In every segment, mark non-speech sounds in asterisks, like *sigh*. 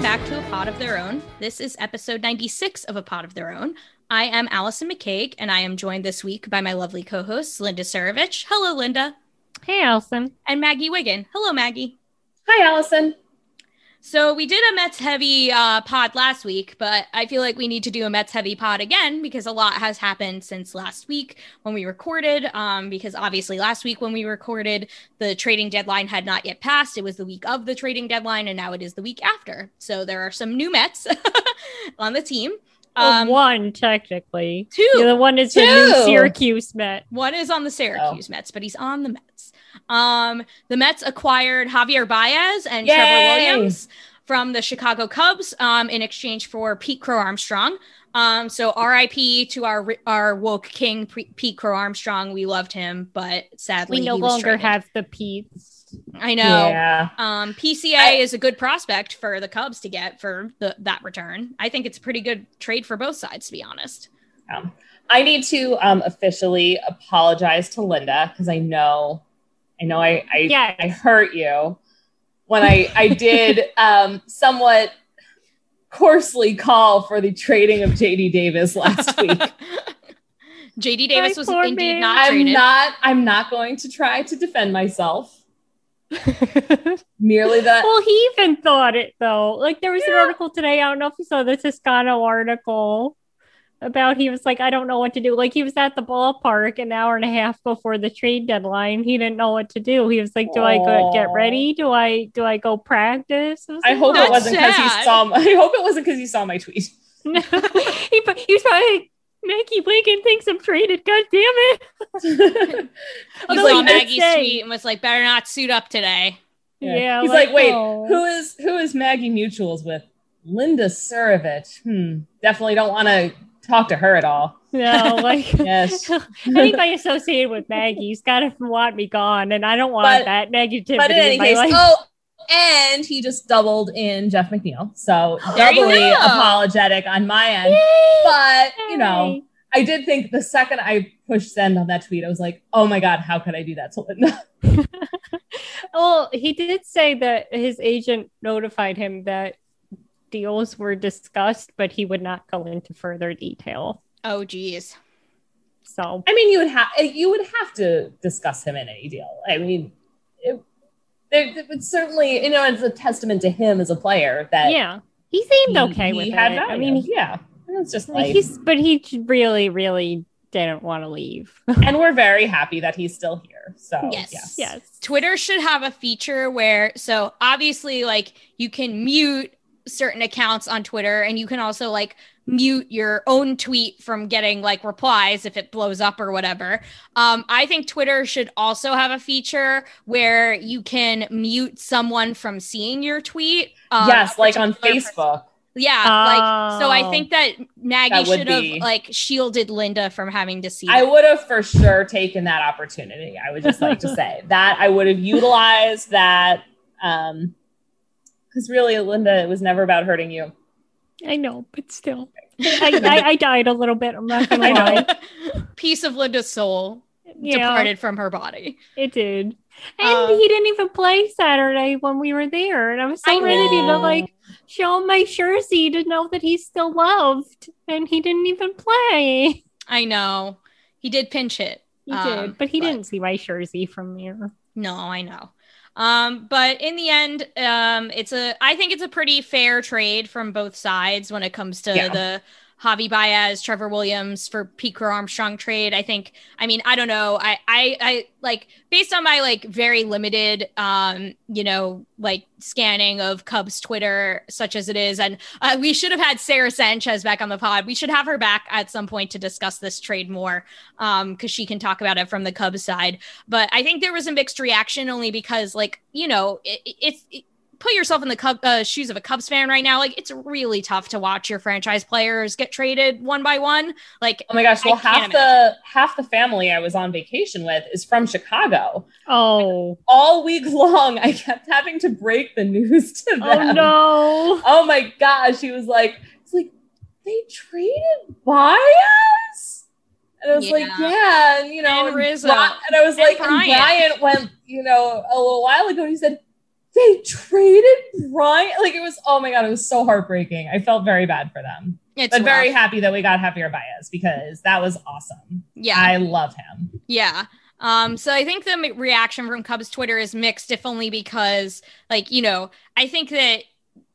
Welcome back to A Pod of Their Own. This is episode 96 of A Pod of Their Own. I am Allison McCague, and I am joined this week by my lovely co hosts, Linda Surovich. Hello, Linda. Hey, Allison. And Maggie Wiggin. Hello, Maggie. Hi, Allison. So we did a Mets heavy uh, pod last week, but I feel like we need to do a Mets heavy pod again because a lot has happened since last week when we recorded. Um, because obviously last week when we recorded, the trading deadline had not yet passed. It was the week of the trading deadline, and now it is the week after. So there are some new Mets *laughs* on the team. Um, well, one technically. Two. The one is two. the new Syracuse Met. One is on the Syracuse oh. Mets, but he's on the Mets. Um, the Mets acquired Javier Baez and Yay! Trevor Williams from the Chicago Cubs um, in exchange for Pete Crow Armstrong. Um, so RIP to our our woke king Pete Crow Armstrong. We loved him, but sadly we no longer traded. have the Pete's. I know. Yeah. Um, PCA I- is a good prospect for the Cubs to get for the, that return. I think it's a pretty good trade for both sides, to be honest. Um, I need to um, officially apologize to Linda because I know, I know, I I, Yes. I hurt you when I I did *laughs* um, somewhat coarsely call for the trading of JD Davis last *laughs* week. JD Davis My was indeed man. not I'm traded. not. I'm not going to try to defend myself. *laughs* Merely that. Well, he even thought it though. Like there was an article today. I don't know if you saw the Toscano article about he was like, I don't know what to do. Like he was at the ballpark an hour and a half before the trade deadline. He didn't know what to do. He was like, Do I go get ready? Do I do I go practice? I like, hope it wasn't because he saw. My, *laughs* I hope it wasn't because he saw my tweet. No. *laughs* he, he was probably like, Maggie Wiggin thinks I'm traded. God damn it. *laughs* He saw he Maggie's say- tweet and was like, "Better not suit up today." Yeah, He's like, wait, oh. who is who is Maggie Mutuals with? Linda Surovich. Hmm. Definitely don't want to talk to her at all. No, like *laughs* Yes. *laughs* anybody associated with Maggie's got to want me gone, and I don't want But- that negativity But in any my case, life. oh, and he just doubled in Jeff McNeil. So *gasps* doubly apologetic on my end. But you know, I did think the second I pushed send on that tweet, I was like, oh my God, how could I do that to Linda? *laughs* well, he did say that his agent notified him that deals were discussed, but he would not go into further detail. Oh, geez. So I mean, you would have eh, you would have to discuss him in any deal. I mean, it, there, it's certainly, you know, it's a testament to him as a player that yeah, he seemed he- okay he with had it. I mean, yeah, it's just like, he's but he really, really didn't want to leave. *laughs* and we're very happy that he's still here. So Yes. yes, yes. Twitter should have a feature where, so obviously, like you can mute certain accounts on Twitter, and you can also like mute your own tweet from getting like replies if it blows up or whatever. Um, I think Twitter should also have a feature where you can mute someone from seeing your tweet. um, yes, like on particular person. Facebook. Yeah, like so. I Oh. think that Maggie should have be- like shielded Linda from having to see. I would have for sure taken that opportunity. I would just like to *laughs* say that I would have utilized that. Um, because really, Linda, it was never about hurting you. I know, but still, *laughs* I, I, I died a little bit. I'm not gonna *laughs* I know. lie. Piece of Linda's soul Yeah, departed from her body. it did. And Uh, he didn't even play Saturday when we were there, and I was so I ready to like show my jersey to know that he's still loved, and he didn't even play. I know. He did pinch hit. He Um, did, but he but- didn't see my jersey from there. No, I know. Um, but in the end, um, it's a I think it's a pretty fair trade from both sides when it comes to Yeah. the Javi Baez, Trevor Williams for Pete Armstrong trade. I think I mean, I don't know. I I I like based on my like very limited um, you know, like scanning of Cubs Twitter, such as it is, and uh, we should have had Sarah Sanchez back on the pod. We should have her back at some point to discuss this trade more, um, because she can talk about it from the Cubs side. But I think there was a mixed reaction only because, like, you know, it, it's it, put yourself in the Cub, uh, shoes of a Cubs fan right now. Like, it's really tough to watch your franchise players get traded one by one. Like, Oh my gosh! Well, I can't half the half the family I was on vacation with is from Chicago. Oh, All week *laughs* long, I kept having to break the news *laughs* to them. oh no! Oh my gosh! He was like, "It's like they traded Baez," and I was like, Yeah. "Yeah," and you know, And and, Rizzo. Bri- and I was And like, and Bryant. Bryant went, you know, a little while ago. He said they traded Bryant. Like it was, oh my god, it was so heartbreaking. I felt very bad for them, it's but very happy that we got Javier Baez because that was awesome. yeah. I love him. Yeah. Um, so I think the reaction from Cubs Twitter is mixed, if only because, like, you know, I think that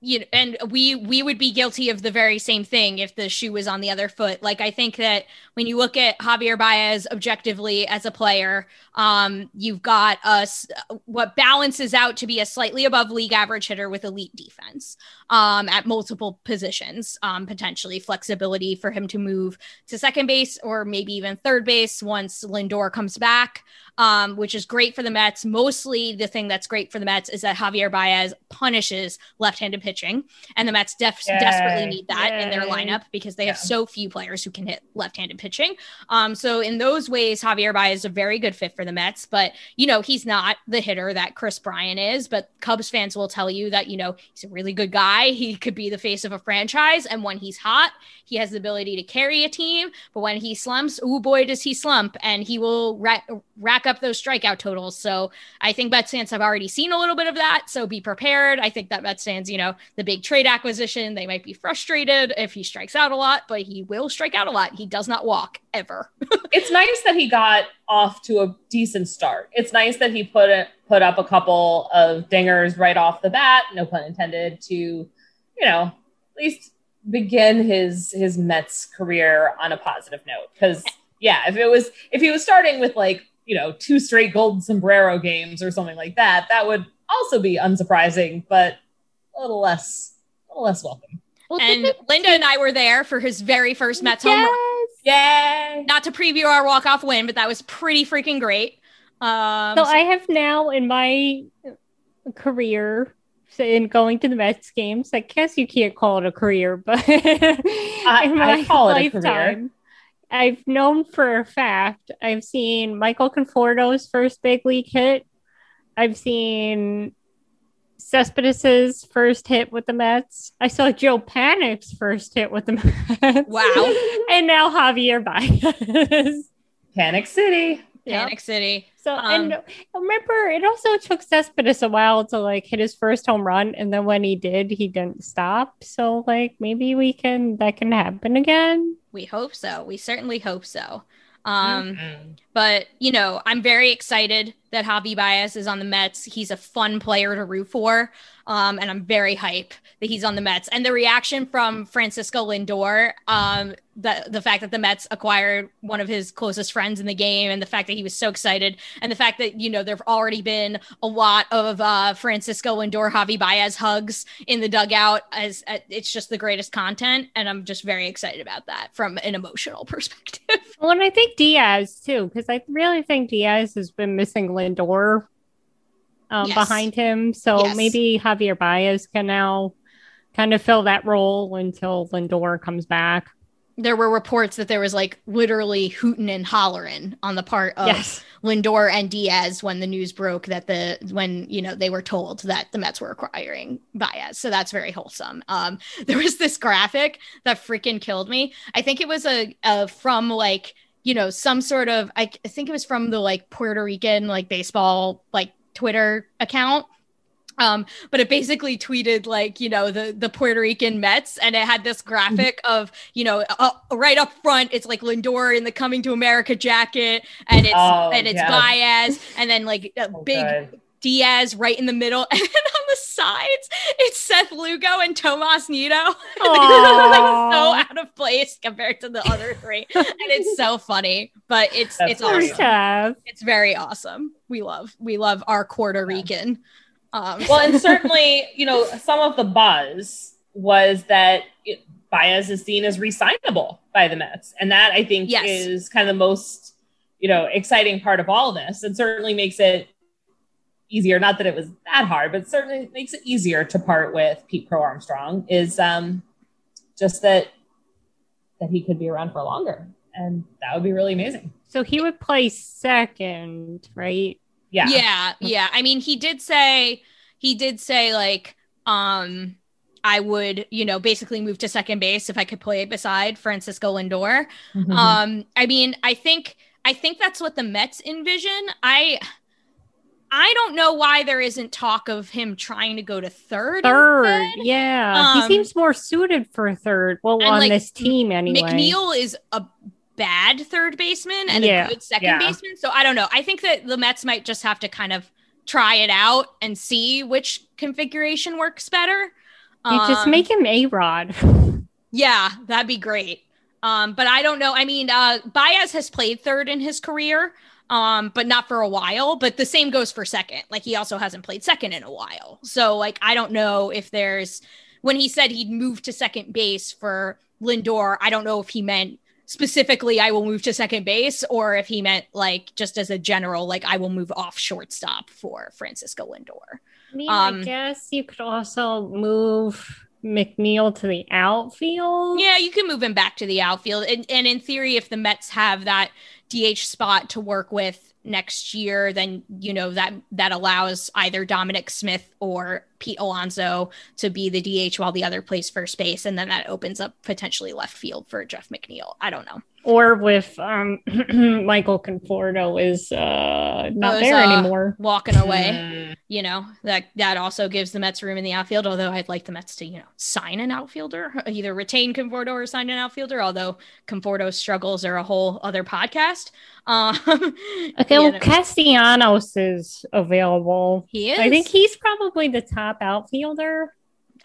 you know, and we we would be guilty of the very same thing if the shoe was on the other foot. Like, I think that when you look at Javier Baez objectively as a player, um, you've got us what balances out to be a slightly above league average hitter with elite defense um, at multiple positions, um, potentially flexibility for him to move to second base or maybe even third base once Lindor comes back, um, which is great for the Mets. Mostly the thing that's great for the Mets is that Javier Baez punishes left handed pitching, and the Mets def- Yay. desperately need that in their lineup because they have so few players who can hit left handed pitching. Um, so in those ways, Javier Baez is a very good fit for the Mets, but you know, he's not the hitter that Kris Bryant is, but Cubs fans will tell you that, you know, he's a really good guy. He could be the face of a franchise. And when he's hot, he has the ability to carry a team. But when he slumps, oh boy, does he slump and he will rack, rack up those strikeout totals. So I think Mets fans have already seen a little bit of that. So be prepared. I think that Mets fans, you know, the big trade acquisition, they might be frustrated if he strikes out a lot, but he will strike out a lot. He does not walk ever. *laughs* it's nice that he got off to a decent start. It's nice that he put put up a couple of dingers right off the bat, no pun intended, to you know at least begin his his Mets career on a positive note. Because yeah, if it was if he was starting with like you know two straight golden sombrero games or something like that, that would also be unsurprising, but a little less a little less welcome. Well, and did Linda and I were there for his very first Mets home run. Yay! Not to preview our walk off win, but that was pretty freaking great. Um, So so- I have now in my career in going to the Mets games. I guess you can't call it a career, but *laughs* in I call it a career. I've known for a fact I've seen Michael Conforto's first big league hit. I've seen Cespedes' first hit with the Mets. I saw Joe Panik's first hit with the Mets. Wow. *laughs* and now Javier Baez. Panic City. Panic City. So Um, and remember, it also took Cespedes a while to like hit his first home run, and then when he did, he didn't stop. So like maybe we can that can happen again. We hope so. We certainly hope so. Um, Mm-mm. But, you know, I'm very excited that Javi Baez is on the Mets. He's a fun player to root for. Um, and I'm very hype that he's on the Mets. And the reaction from Francisco Lindor, um, the the fact that the Mets acquired one of his closest friends in the game, and the fact that he was so excited, and the fact that you know there've already been a lot of uh, Francisco Lindor, Javi Baez hugs in the dugout. As uh, it's just the greatest content, and I'm just very excited about that from an emotional *laughs* perspective. Well, and I think Diaz too, because I really think Diaz has been missing Lindor um, Yes. behind him. So Yes. maybe Javier Baez can now kind of fill that role until Lindor comes back. there were reports that there was like literally hooting and hollering on the part of Yes. Lindor and Diaz when the news broke that the when you know they were told that the Mets were acquiring Baez. So that's very wholesome. Um, *laughs* there was this graphic that freaking killed me. I think it was a, a from like you know some sort of I, I think it was from the like Puerto Rican like baseball like Twitter account um but it basically tweeted like you know the the puerto rican mets and it had this graphic of you know uh, right up front it's like lindor in the coming to america jacket and it's Oh, and it's yeah. baez and then like a big good. Diaz right in the middle *laughs* and then on the sides it's seth lugo and tomas nido. *laughs* *laughs* Like so out of place compared to the other three and it's so funny but it's That's it's awesome. First it's very awesome. We love we love our puerto rican um well, and certainly, you know, some of the buzz was that it, Baez is seen as resignable by the Mets, and that I think Yes. is kind of the most, you know, exciting part of all this, and certainly makes it easier. Not that it was that hard, but certainly makes it easier to part with Pete Crow Armstrong. Is um, just that that he could be around for longer, and that would be really amazing. So he would play second, right? Yeah, yeah yeah i mean he did say he did say like um i would you know basically move to second base if i could play beside francisco lindor Mhm. um i mean i think i think that's what the mets envision i i don't know why there isn't talk of him trying to go to third Third, instead. yeah. Um, he seems more suited for third. Well, on like, this team anyway. McNeil is a bad third baseman and Yeah. a good second Yeah. baseman. So I don't know. I think that the Mets might just have to kind of try it out and see which configuration works better. You just Um, make him a Rod. yeah, that'd be great. Um, but I don't know. I mean, uh, Baez has played third in his career, um, but not for a while. But the same goes for second. Like he also hasn't played second in a while. So like I don't know if there's when he said he'd move to second base for Lindor. I don't know if he meant specifically I will move to second base or if he meant like just as a general like I will move off shortstop for Francisco Lindor. I mean, Um, I guess you could also move McNeil to the outfield. Yeah, you can move him back to the outfield. And, and in theory, if the Mets have that DH spot to work with next year, then you know that that allows either Dominic Smith or Pete Alonso to be the DH while the other plays first base, and then that opens up potentially left field for Jeff McNeil. I don't know. Or with um, *clears throat* Michael Conforto is uh, not Those, there uh, anymore. Walking away, Mm. you know that that also gives the Mets room in the outfield. Although I'd like the Mets to you know sign an outfielder, *laughs* either retain Conforto or sign an outfielder. Although Conforto's struggles are a whole other podcast. *laughs* Um, Okay, well, know. Castellanos is available. He is. I think he's probably the top outfielder.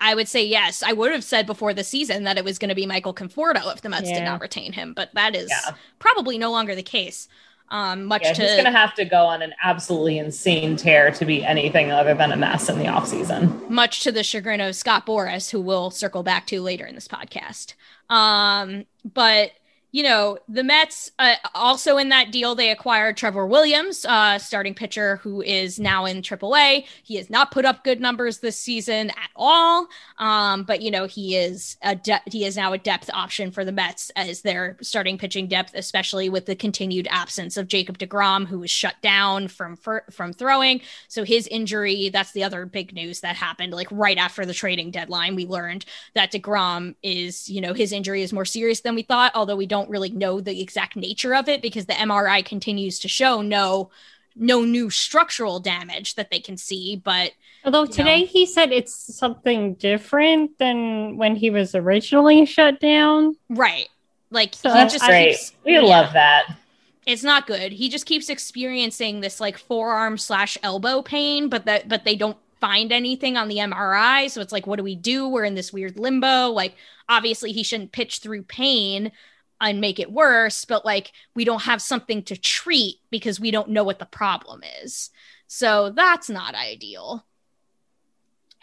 I would say yes. I would have said before the season that it was going to be Michael Conforto if the Mets did not retain him, but that is Yeah. probably no longer the case. Um, much Yeah, to he's going to have to go on an absolutely insane tear to be anything other than a mess in the offseason. much to the chagrin of Scott Boras, who we'll circle back to later in this podcast. Um, but you know, the Mets uh, also in that deal they acquired Trevor Williams, uh, starting pitcher who is now in AAA. He has not put up good numbers this season at all, um, but you know he is a de- he is now a depth option for the Mets as their starting pitching depth, especially with the continued absence of Jacob Degrom, who was shut down from from throwing. So his injury, that's the other big news that happened. Like right after the trading deadline, we learned that DeGrom is, you know, his injury is more serious than we thought, although we don't really know the exact nature of it because the MRI continues to show no no new structural damage that they can see. But Although know. today he said it's something different than when he was originally shut down. right. Like So he that's just Great. keeps- We yeah. love that. It's not good. He just keeps experiencing this like forearm slash elbow pain, but that but they don't find anything on the MRI. So it's like, what do we do? We're in this weird limbo. Like, obviously, he shouldn't pitch through pain and make it worse, but like, we don't have something to treat because we don't know what the problem is. So that's not ideal.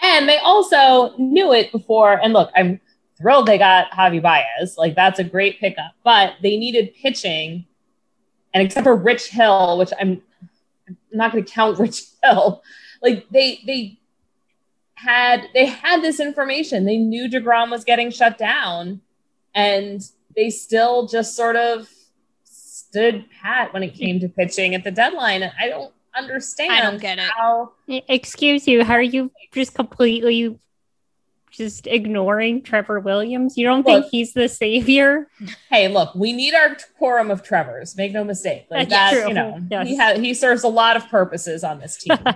And they also knew it before. And look, I'm thrilled they got Javi Baez. Like, that's a great pickup, but they needed pitching. And except for Rich Hill, which I'm, I'm not going to count *laughs* Rich Hill, like they they had they had this information. They knew DeGrom was getting shut down, and they still just sort of stood pat when it mm-hmm. came to pitching at the deadline. And I don't understand. I don't get it. How, Excuse you, how are you just completely just ignoring Trevor Williams? You don't think he's the savior? hey, look, we need our quorum of Trevors. Make no mistake. Like That's that, true. you know, Yes. he ha- he serves a lot of purposes on this team. *laughs*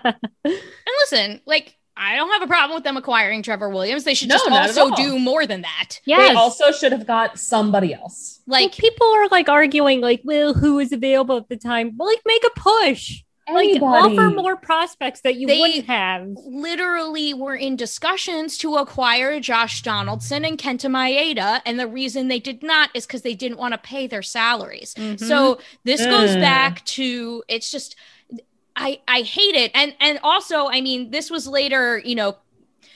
And listen, like, I don't have a problem with them acquiring Trevor Williams. They should No, just also do more than that. Yes. They also should have got somebody else. Like Like, people are like arguing, like, well, who was available at the time? Well, like, make a push. Like, offer more prospects that you They- wouldn't have. literally were in discussions to acquire Josh Donaldson and Kenta Maeda. And the reason they did not is because they didn't want to pay their salaries. Mm-hmm. So this goes Mm. back to it's just I I hate it. And and also, I mean, this was later, you know,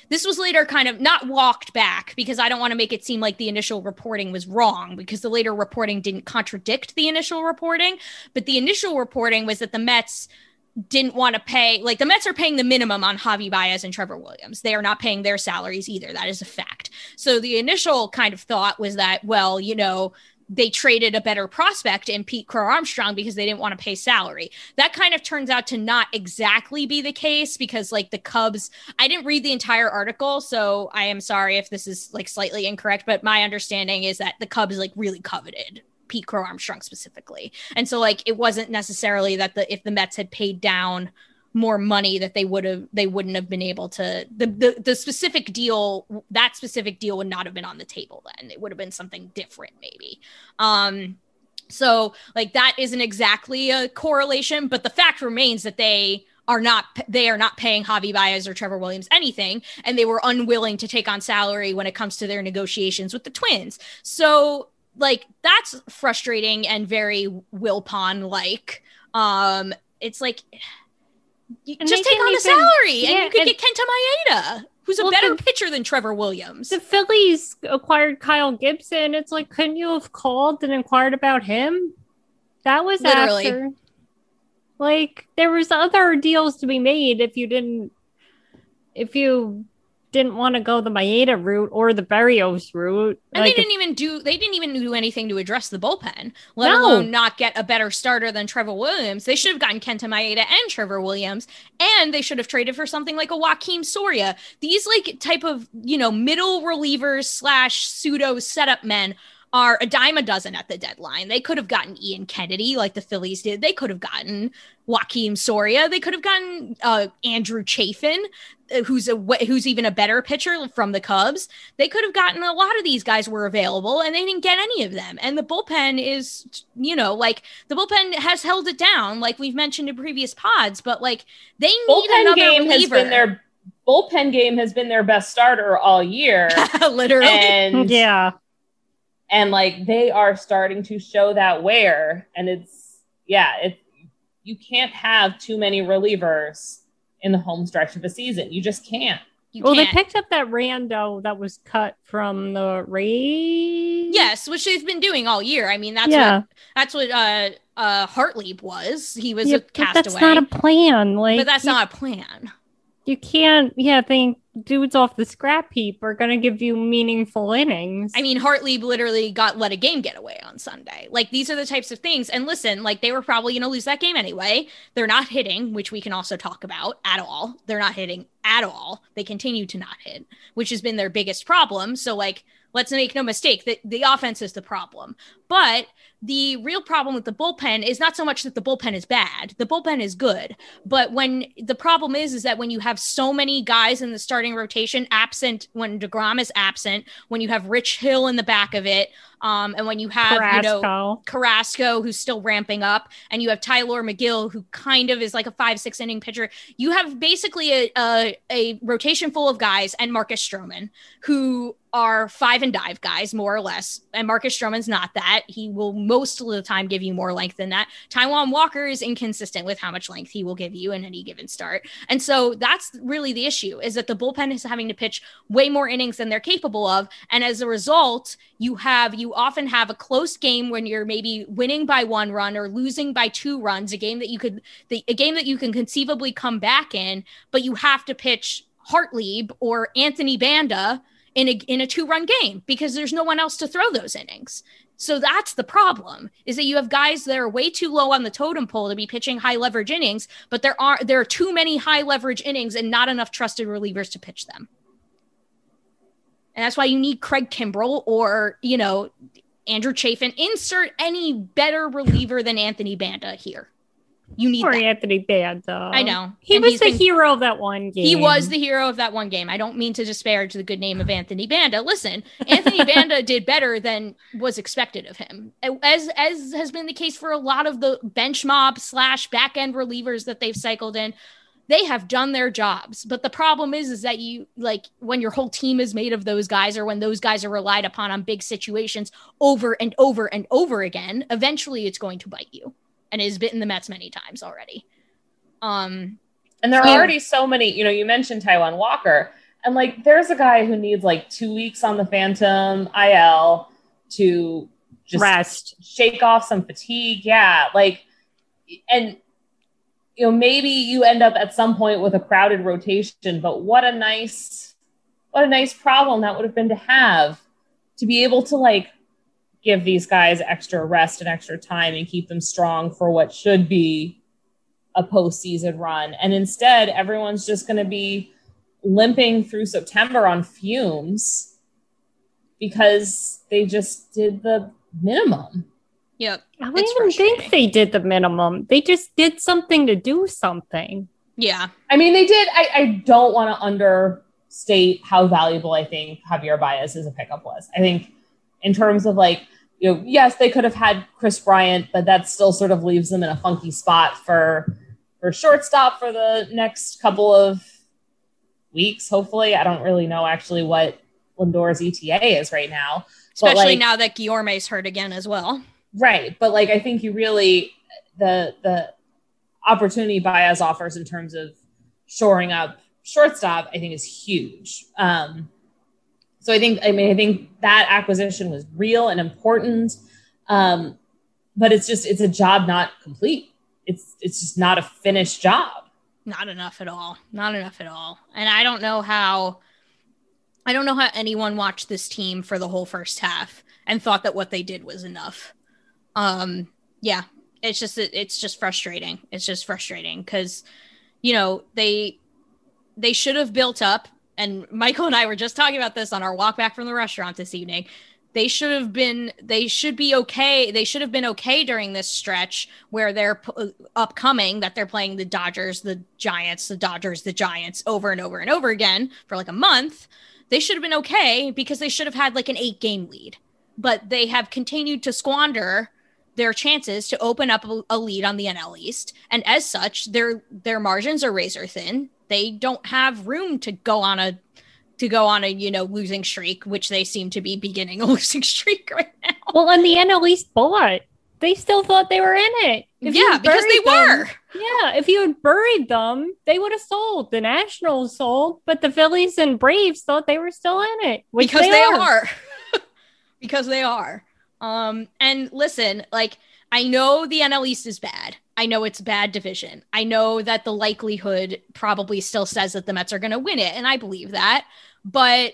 this was later kind of not walked back because I don't want to make it seem like the initial reporting was wrong because the later reporting didn't contradict the initial reporting. But the initial reporting was that the Mets didn't want to pay, like the Mets are paying the minimum on Javi Baez and Trevor Williams. They are not paying their salaries either. That is a fact. So the initial kind of thought was that, well, you know, they traded a better prospect in Pete Crow Armstrong because they didn't want to pay salary. That kind of turns out to not exactly be the case because, like, the Cubs, I didn't read the entire article, so I am sorry if this is like slightly incorrect, but my understanding is that the Cubs like really coveted Pete Crow Armstrong specifically. And so, like, it wasn't necessarily that the if the Mets had paid down more money that they would have they wouldn't have been able to the, the the specific deal that specific deal would not have been on the table then. It would have been something different maybe. Um so like that isn't exactly a correlation but the fact remains that they are not they are not paying Javi Baez or Trevor Williams anything and they were unwilling to take on salary when it comes to their negotiations with the Twins. So like that's frustrating and very Wilpon like um it's like And just take on the salary and you could and- get Kenta Maeda, who's a Well, better the- pitcher than Trevor Williams. The Phillies acquired Kyle Gibson. It's like, couldn't you have called and inquired about him? That was Literally. after. Like, there was other deals to be made if you didn't, if you didn't want to go the Maeda route or the Berrios route. and like, they didn't even do they didn't even do anything to address the bullpen, let No. alone not get a better starter than Trevor Williams. They should have gotten Kenta Maeda and Trevor Williams, and they should have traded for something like a Joakim Soria. These like type of you know middle relievers slash pseudo setup men are a dime a dozen at the deadline. They could have gotten Ian Kennedy like the Phillies did. They could have gotten Joakim Soria. They could have gotten uh, Andrew Chafin, uh, who's a who's even a better pitcher from the Cubs. They could have gotten a lot of these guys were available, and they didn't get any of them. And the bullpen is, you know, like the bullpen has held it down, like we've mentioned in previous pods. But like they need bullpen another game has reliever. been their bullpen game has been their best starter all year. *laughs* literally. and yeah. And like they are starting to show that wear and it's yeah it you can't have too many relievers in the home stretch of a season you just can't You Well, they can't. picked up that Rando that was cut from the Rays. Yes, which they've been doing all year. I mean, that's Yeah. what that's what uh uh Hartlieb was. He was Yeah, a but castaway. that's not a plan. Like, but that's you, not a plan. You can't. Yeah, think dudes off the scrap heap are gonna give you meaningful innings. I mean, Hartlieb literally got let a game get away on Sunday. Like these are the types of things. And listen, like they were probably going to lose that game anyway. They're not hitting, which we can also talk about at all. They're not hitting at all. They continue to not hit, which has been their biggest problem. So like, let's make no mistake that the offense is the problem. But the real problem with the bullpen is not so much that the bullpen is bad. The bullpen is good. But when the problem is, is that when you have so many guys in the starting rotation absent, when DeGrom is absent, when you have Rich Hill in the back of it, um, and when you have, Carrasco. you know, Carrasco, who's still ramping up, and you have Tylor Megill, who kind of is like a five, six inning pitcher, you have basically a, a, a rotation full of guys and Marcus Stroman, who are five and dive guys, more or less. And Marcus Stroman's not that. He will most of the time give you more length than that. Taijuan Walker is inconsistent with how much length he will give you in any given start. And so that's really the issue is that the bullpen is having to pitch way more innings than they're capable of. And as a result, you have you often have a close game when you're maybe winning by one run or losing by two runs, a game that you could the, a game that you can conceivably come back in, but you have to pitch Hartlieb or Anthony Banda in a in a two run game because there's no one else to throw those innings. So that's the problem is that you have guys that are way too low on the totem pole to be pitching high leverage innings, but there are there are too many high leverage innings and not enough trusted relievers to pitch them. And that's why you need Craig Kimbrel or, you know, Andrew Chafin. Insert any better reliever than Anthony Banda here. You need Poor that. Anthony Banda. I know. He And was the been- hero of that one game. He was the hero of that one game. I don't mean to disparage the good name of Anthony Banda. Listen, Anthony *laughs* Banda did better than was expected of him, as as has been the case for a lot of the bench mob slash back end relievers that they've cycled in. They have done their jobs, but the problem is, is that you like when your whole team is made of those guys, or when those guys are relied upon on big situations over and over and over again. Eventually, it's going to bite you, and it has bitten the Mets many times already. Um, And there are So- already so many, you know, you mentioned Taijuan Walker, and like there's a guy who needs like two weeks on the Phantom IL to just Rest. shake off some fatigue. Yeah. Like, and, you know, maybe you end up at some point with a crowded rotation, but what a nice, what a nice problem that would have been to have to be able to like give these guys extra rest and extra time and keep them strong for what should be a postseason run. And instead, everyone's just going to be limping through September on fumes because they just did the minimum. Yep. I don't even think they did the minimum. They just did something to do something. Yeah. I mean, they did. I, I don't want to understate how valuable I think Javier Baez as a pickup was. I think, in terms of like, you know, yes, they could have had Kris Bryant, but that still sort of leaves them in a funky spot for for shortstop for the next couple of weeks. Hopefully, I don't really know actually what Lindor's ETA is right now, Especially like- now that Guillorme's hurt again as well. Right, but like I think you really the the opportunity Baez offers in terms of shoring up shortstop, I think is huge. Um, so I think I mean I think that acquisition was real and important, um, but it's just it's a job not complete. It's it's just not a finished job. Not enough at all. Not enough at all. And I don't know how I don't know how anyone watched this team for the whole first half and thought that what they did was enough. Um yeah, it's just it's just frustrating. It's just frustrating cuz you know, they they should have built up and Michael and I were just talking about this on our walk back from the restaurant this evening. They should have been they should be okay. They should have been okay during this stretch where they're p- upcoming that they're playing the Dodgers, the Giants, the Dodgers, the Giants over and over and over again for like a month. They should have been okay because they should have had like an 8 game lead. But they have continued to squander their chances to open up a, a lead on the NL East, and as such, their their margins are razor thin. They don't have room to go on a to go on a you know losing streak, which they seem to be beginning a *laughs* losing streak right now. Well, and the NL East bought. They still thought they were in it. If yeah, because they them- were. Yeah, if you had buried them, they would have sold. The Nationals sold, but the Phillies and Braves thought they were still in it. *laughs* Because they, are, because they are. Um, and listen, like I know the NL East is bad. I know it's bad division. I know that the likelihood probably still says that the Mets are going to win it, and I believe that. But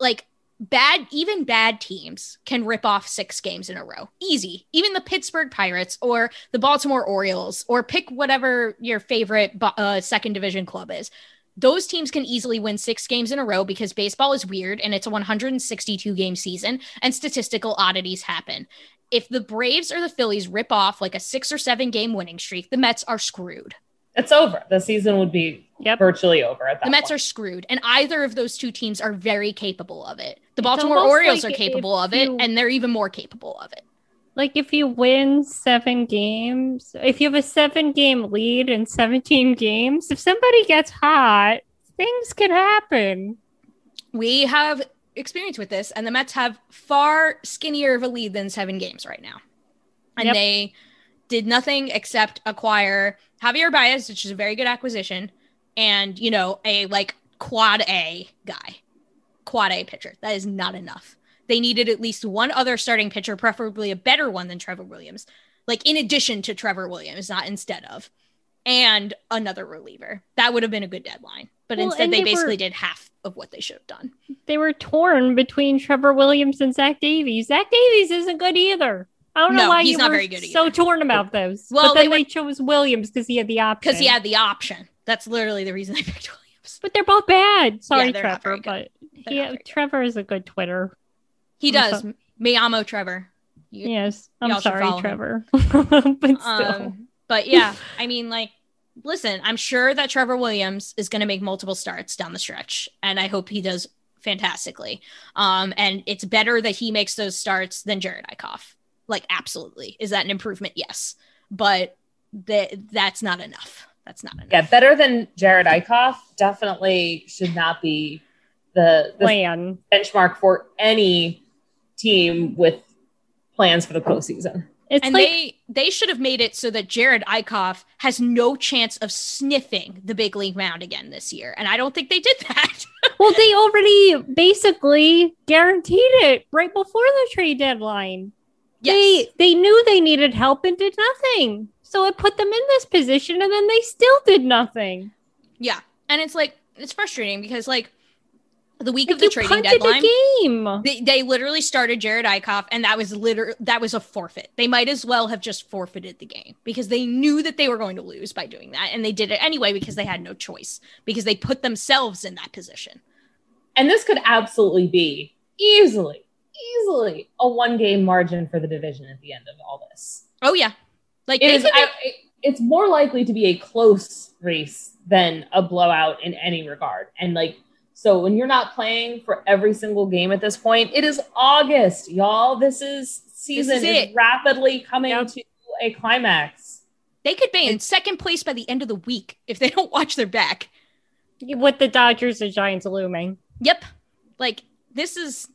like bad, even bad teams can rip off six games in a row, easy. Even the Pittsburgh Pirates or the Baltimore Orioles, or pick whatever your favorite uh, second division club is. Those teams can easily win six games in a row because baseball is weird and it's a 162 game season and statistical oddities happen. If the Braves or the Phillies rip off like a six or seven game winning streak, the Mets are screwed. It's over. The season would be Yep. virtually over at that The Mets point. are screwed, and either of those two teams are very capable of it. The It's Baltimore Orioles like are capable of it, you- and they're even more capable of it. Like if you win seven games, if you have a seven game lead in 17 *laughs* games, if somebody gets hot, things can happen. We have experience with this, and the Mets have far skinnier of a lead than seven games right now. And Yep. they did nothing except acquire Javier Baez, which is a very good acquisition, and you know, a like quad A guy, quad A pitcher. That is not enough. They needed at least one other starting pitcher, preferably a better one than Trevor Williams, like in addition to Trevor Williams, not instead of, and another reliever. That would have been a good deadline. But Well, instead, they, they basically were- did half of what they should have done. They were torn between Trevor Williams and Zach Davies. Zach Davies isn't good either. I don't know No, why he's you not were very good so torn about those. Well, but then they they, chose Williams because he had the option. Because he had the option. That's literally the reason they picked Williams. But they're both bad. Sorry, they're Trevor, but They're he, not very good. Trevor is a good Twitter. He I'm does. so- Me amo Trevor. You- Yes, I'm sorry. Trevor. *laughs* but still, Um, but yeah, I mean, like, listen, I'm sure that Trevor Williams is going to make multiple starts down the stretch, and I hope he does fantastically. Um, and it's better that he makes those starts than Jerad Eickhoff. Like, absolutely. Is that an improvement? Yes, but that that's not enough. That's not enough. yeah, better than Jerad Eickhoff. Definitely should not be the, the plan. benchmark for any team with plans for the postseason. It's and like they they should have made it so that Jerad Eickhoff has no chance of sniffing the big league mound again this year, and I don't think they did that. *laughs* well, they already basically guaranteed it right before the trade deadline. yes. They they knew they needed help and did nothing. So it put them in this position, and then they still did nothing. Yeah. And it's like it's frustrating because like the week Like of the you trading deadline, a game. they, they literally started Jerad Eickhoff and that was literally that was a forfeit. They might as well have just forfeited the game because they knew that they were going to lose by doing that and they did it anyway because they had no choice because they put themselves in that position. And this could absolutely be easily, easily a one game margin for the division at the end of all this. Oh yeah. Like It they is, could I, it- it's more likely to be a close race than a blowout in any regard. And like, so when you're not playing for every single game at this point, it is August, y'all. This is season is is, rapidly coming Yep. to a climax. they could be in second place by the end of the week if they *laughs* don't watch their back. With the Dodgers and Giants looming. Yep. Like this is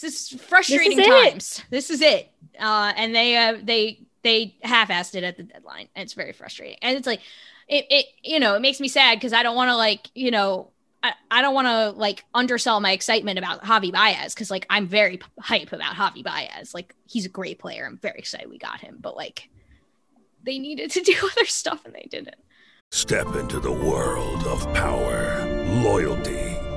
this is frustrating This is it. times. This is it. Uh and they uh they they half-assed it at the deadline. And it's very frustrating. And it's like it it you know, it makes me sad because I don't want to like, you know, I, I don't want to like undersell my excitement about Javi Baez because like I'm very p- hype about Javi Baez. Like he's a great player. I'm very excited we got him, but like they needed to *laughs* do other stuff and they didn't. Step into the world of power, loyalty,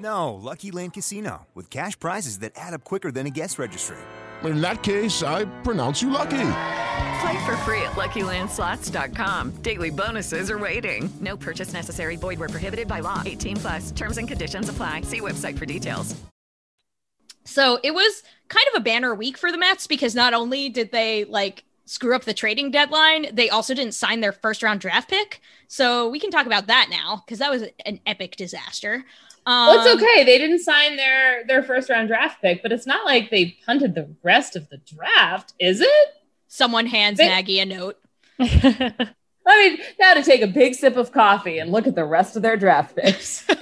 No, Lucky Land Casino, with cash prizes that add up quicker than a guest registry. In that case, I pronounce you lucky. Play for free at LuckyLandSlots.com. Daily bonuses are waiting. No purchase necessary. Void where prohibited by law. 18 plus. Terms and conditions apply. See website for details. So it was kind of a banner week for the Mets because not only did they like screw up the trading deadline, they also didn't sign their first round draft pick. So we can talk about that now because that was an epic disaster. Um, Well, it's okay. They didn't sign their their first round draft pick, but it's not like they punted the rest of the draft, is it? Someone hands They- Maggie a note. *laughs* I mean, now to take a big sip of coffee and look at the rest of their draft picks. *laughs*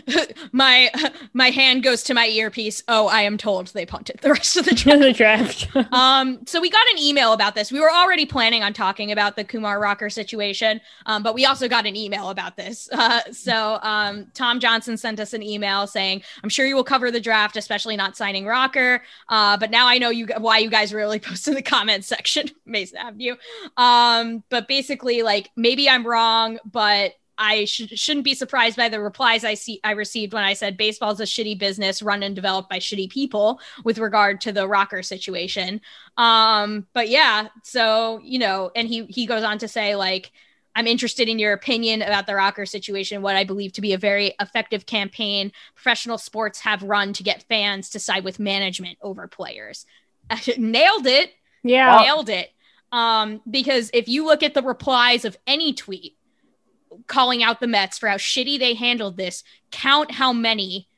*laughs* my *laughs* my hand goes to my earpiece. Oh, I am told they punted the rest of the draft. *laughs* the draft. um, so we got an email about this. We were already planning on talking about the Kumar Rocker situation, um, but we also got an email about this. Uh, so um, Tom Johnson sent us an email saying, "I'm sure you will cover the draft, especially not signing Rocker. Uh, but now I know you why you guys really post in the comment section, Amazin' Avenue. Um, but basically, like maybe I'm wrong, but." I sh- shouldn't be surprised by the replies I see I received when I said baseball's a shitty business run and developed by shitty people with regard to the rocker situation. Um, but yeah, so you know, and he he goes on to say like I'm interested in your opinion about the rocker situation, what I believe to be a very effective campaign professional sports have run to get fans to side with management over players. *laughs* Nailed it. Yeah. Nailed it. Um, because if you look at the replies of any tweet calling out the Mets for how shitty they handled this, count how many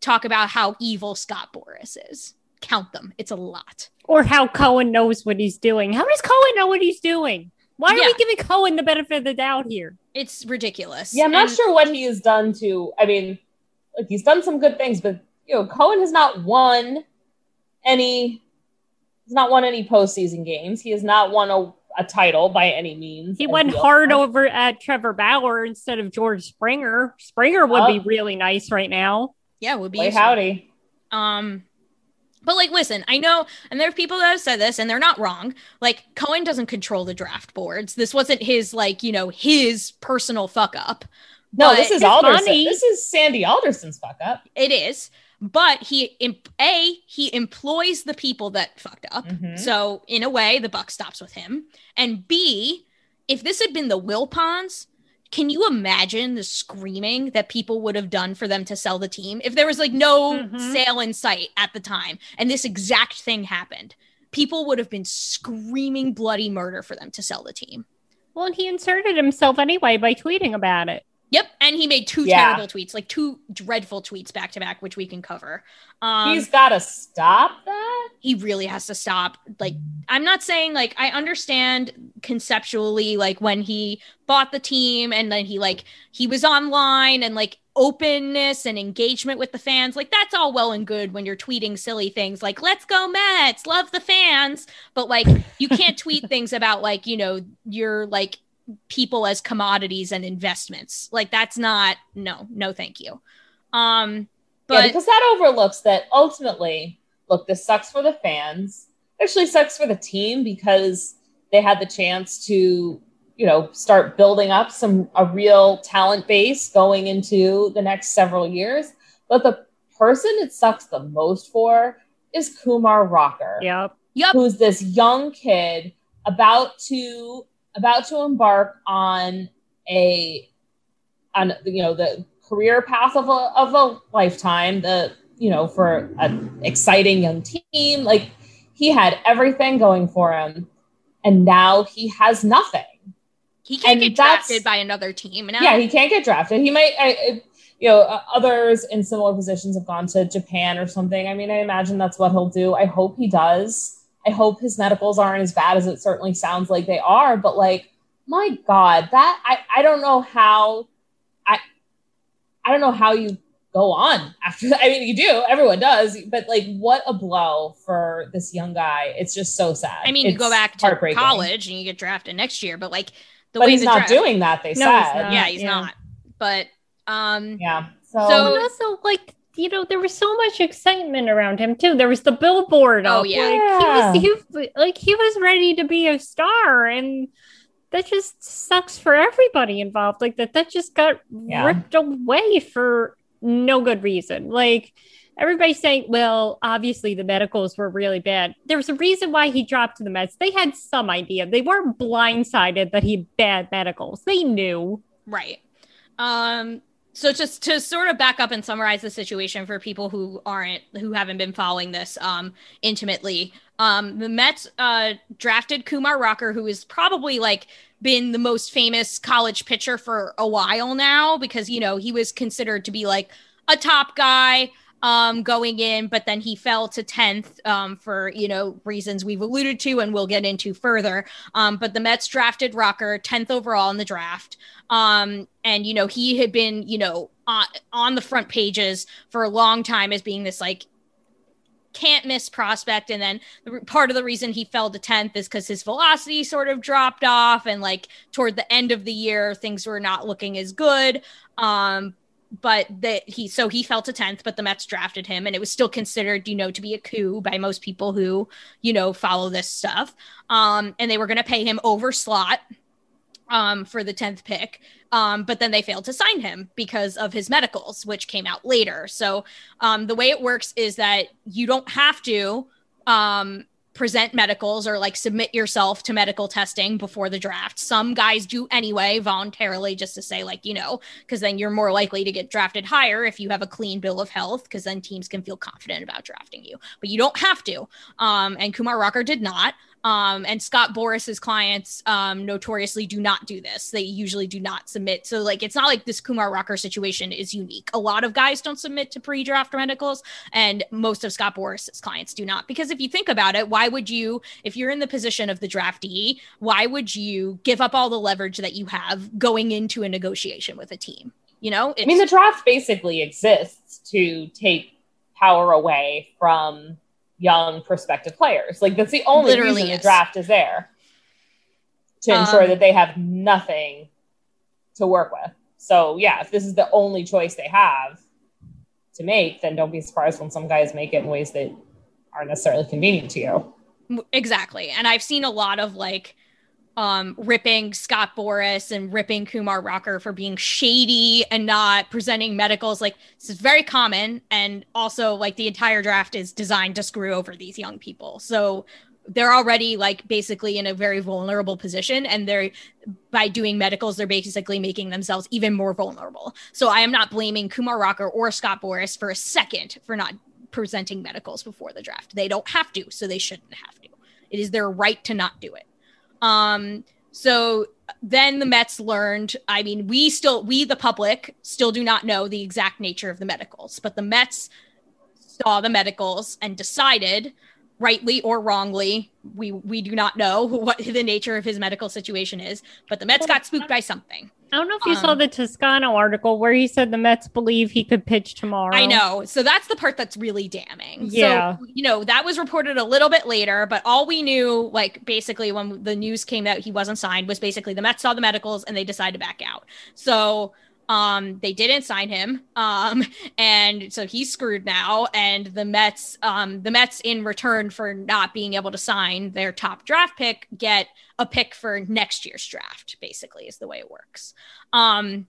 talk about how evil Scott Boras is. Count them. It's a lot. Or how Cohen knows what he's doing. How does Cohen know what he's doing? Why are Yeah. we giving Cohen the benefit of the doubt here? It's ridiculous. Yeah, I'm not And- sure what he has done to. I mean, like he's done some good things, but you know, Cohen has not won any. He's not won any postseason games. He has not won a, a title by any means. He went hard All-Star. over at Trevor Bauer instead of George Springer. Springer would be Oh. really nice right now. Yeah, would be Boy, howdy. Um, but like, listen, I know, and there are people that have said this, and they're not wrong. Like, Cohen doesn't control the draft boards. This wasn't his, like, you know, his personal fuck up. No, But this is Alderson. money- This is Sandy Alderson's fuck up. It is, but he em- a he employs the people that fucked up. Mhm. So in a way, the buck stops with him. And B, if this had been the Wilpons, can you imagine the screaming that people would have done for them to sell the team if there was like no Mhm. sale in sight at the time and this exact thing happened? People would have been screaming bloody murder for them to sell the team. Well, and he inserted himself anyway by tweeting about it. Yep, and he made two Yeah. terrible tweets, like two dreadful tweets back to back, which we can cover. Um, He's got to stop that. he really has to stop. Like, I'm not saying like I understand conceptually, like when he bought the team and then he like he was online and like openness and engagement with the fans, like that's all well and good when you're tweeting silly things like "Let's go Mets, love the fans," but like you can't tweet things about like you know your like people as commodities and investments. Like that's not no, no, thank you. Um, yeah, but because that overlooks that ultimately, look, this sucks for the fans. Actually, sucks for the team because they had the chance to, you know, start building up some a real talent base going into the next several years. But the person it sucks the most for is Kumar Rocker. Yep. Yep. Who's this young kid about to about to embark on a on you know the career path of a of a lifetime the you know for an exciting young team. Like he had everything going for him and now he has nothing. He can't and get drafted by another team. And yeah he can't get drafted. He might I, I- you know uh, others in similar positions have gone to japan or something. I mean i imagine that's what he'll do. I hope he does i hope his medicals aren't as bad as it certainly sounds like they are but like my god that i i don't know how i i don't know how you go on after that *laughs* i mean you do everyone does but like what a blow for this young guy it's just so sad I mean, you go back to college and you get drafted next year, but like the but way he's the not draft- doing that they No, said he's. Yeah, he's Yeah. not. But um, yeah So- and also, like, you know, there was so much excitement around him too. There was the billboard. Oh, up. yeah. like, he was, he, like he was ready to be a star, and that just sucks for everybody involved. Like that, that just got Yeah. ripped away for no good reason. Like everybody's saying, well, obviously the medicals were really bad. There was a reason why he dropped to the meds. They had some idea. They weren't blindsided that he had bad medicals. They knew. right. Um, so just to sort of back up and summarize the situation for people who aren't who haven't been following this um intimately um the mets uh drafted kumar rocker who is probably like been the most famous college pitcher for a while now because you know he was considered to be like a top guy um going in but then he fell to 10th um for you know reasons we've alluded to and we'll get into further um but the mets drafted rocker 10th overall in the draft um and you know he had been you know on, on the front pages for a long time as being this like can't miss prospect. And then the, part of the reason he fell to 10th is because his velocity sort of dropped off. And like toward the end of the year, things were not looking as good. Um, but that he so he fell to 10th but the mets drafted him and it was still considered you know to be a coup by most people who you know follow this stuff. Um and they were going to pay him over slot um for the 10th pick um but then they failed to sign him because of his medicals which came out later. So um the way it works is that you don't have to um present medicals or like submit yourself to medical testing before the draft. Some guys do anyway, voluntarily, just to say, like, you know, because then you're more likely to get drafted higher if you have a clean bill of health, because then teams can feel confident about drafting you. But you don't have to. Um, and Kumar Rocker did not. Um, and Scott Boras's clients um, notoriously do not do this. They usually do not submit. So, like, it's not like this Kumar Rocker situation is unique. A lot of guys don't submit to pre draft medicals, and most of Scott Boras's clients do not. Because if you think about it, why would you, if you're in the position of the draftee, why would you give up all the leverage that you have going into a negotiation with a team? You know, I mean, the draft basically exists to take power away from young prospective players. Like that's the only Literally, reason yes. the draft is there to ensure Um, that they have nothing to work with. So yeah, if this is the only choice they have to make, then don't be surprised when some guys make it in ways that aren't necessarily convenient to you. Exactly. And I've seen a lot of like um ripping Scott Boras and ripping Kumar Rocker for being shady and not presenting medicals like this is very common and also like the entire draft is designed to screw over these young people. So they're already like basically in a very vulnerable position and they're by doing medicals they're basically making themselves even more vulnerable. So I am not blaming Kumar Rocker or Scott Boras for a second for not presenting medicals before the draft. They don't have to, so they shouldn't have to. It is their right to not do it. Um, so then the Mets learned, I mean, we still, we the public still do not know the exact nature of the medicals, but the Mets saw the medicals and decided rightly or wrongly we we do not know what the nature of his medical situation is but the mets got spooked by something I don't know if you saw Um, the Toscano article where he said the Mets believe he could pitch tomorrow. I know. So that's the part that's really damning. Yeah. So, you know, that was reported a little bit later, but all we knew, like basically when the news came out he wasn't signed, was basically the Mets saw the medicals and they decided to back out. So um they didn't sign him. Um *laughs* and so he's screwed now. And the Mets, um, the Mets in return for not being able to sign their top draft pick get a pick for next year's draft, basically, is the way it works. Um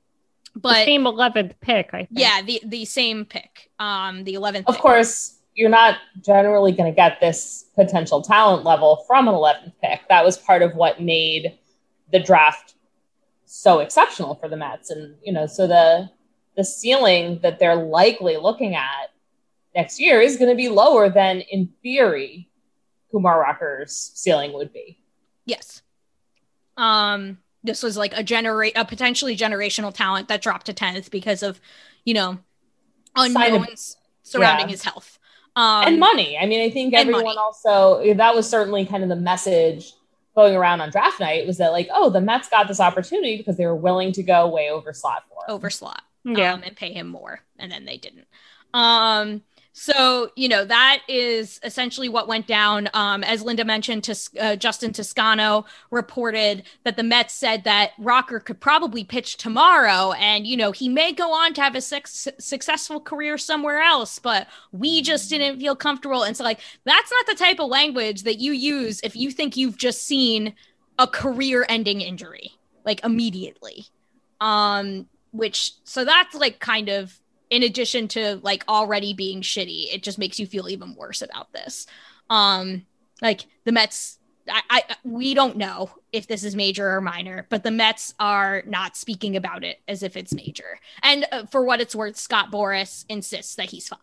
but the same eleventh pick. I think. yeah, the the same pick. Um, the eleventh. Of course, you're not generally going to get this potential talent level from an 11th pick. That was part of what made the draft so exceptional for the Mets, and you know, so the the ceiling that they're likely looking at next year is going to be lower than, in theory, Kumar Rocker's ceiling would be. Yes. Um, this was like a generate a potentially generational talent that dropped to tenth because of, you know, Sign of- unknowns surrounding yeah. his health. Um, and money. I mean, I think everyone money. also that was certainly kind of the message going around on draft night was that like, oh, the Mets got this opportunity because they were willing to go way over slot for it. over slot Yeah. um, and pay him more and then they didn't um so you know that is essentially what went down. Um as linda mentioned to uh, justin toscano reported that the mets said that rocker could probably pitch tomorrow and you know he may go on to have a sex- successful career somewhere else but we just didn't feel comfortable. And so like that's not the type of language that you use if you think you've just seen a career ending injury like immediately. Um which so that's like kind of in addition to like already being shitty it just makes you feel even worse about this um like the mets I, I we don't know if this is major or minor but the mets are not speaking about it as if it's major and uh, for what it's worth scott boras insists that he's fine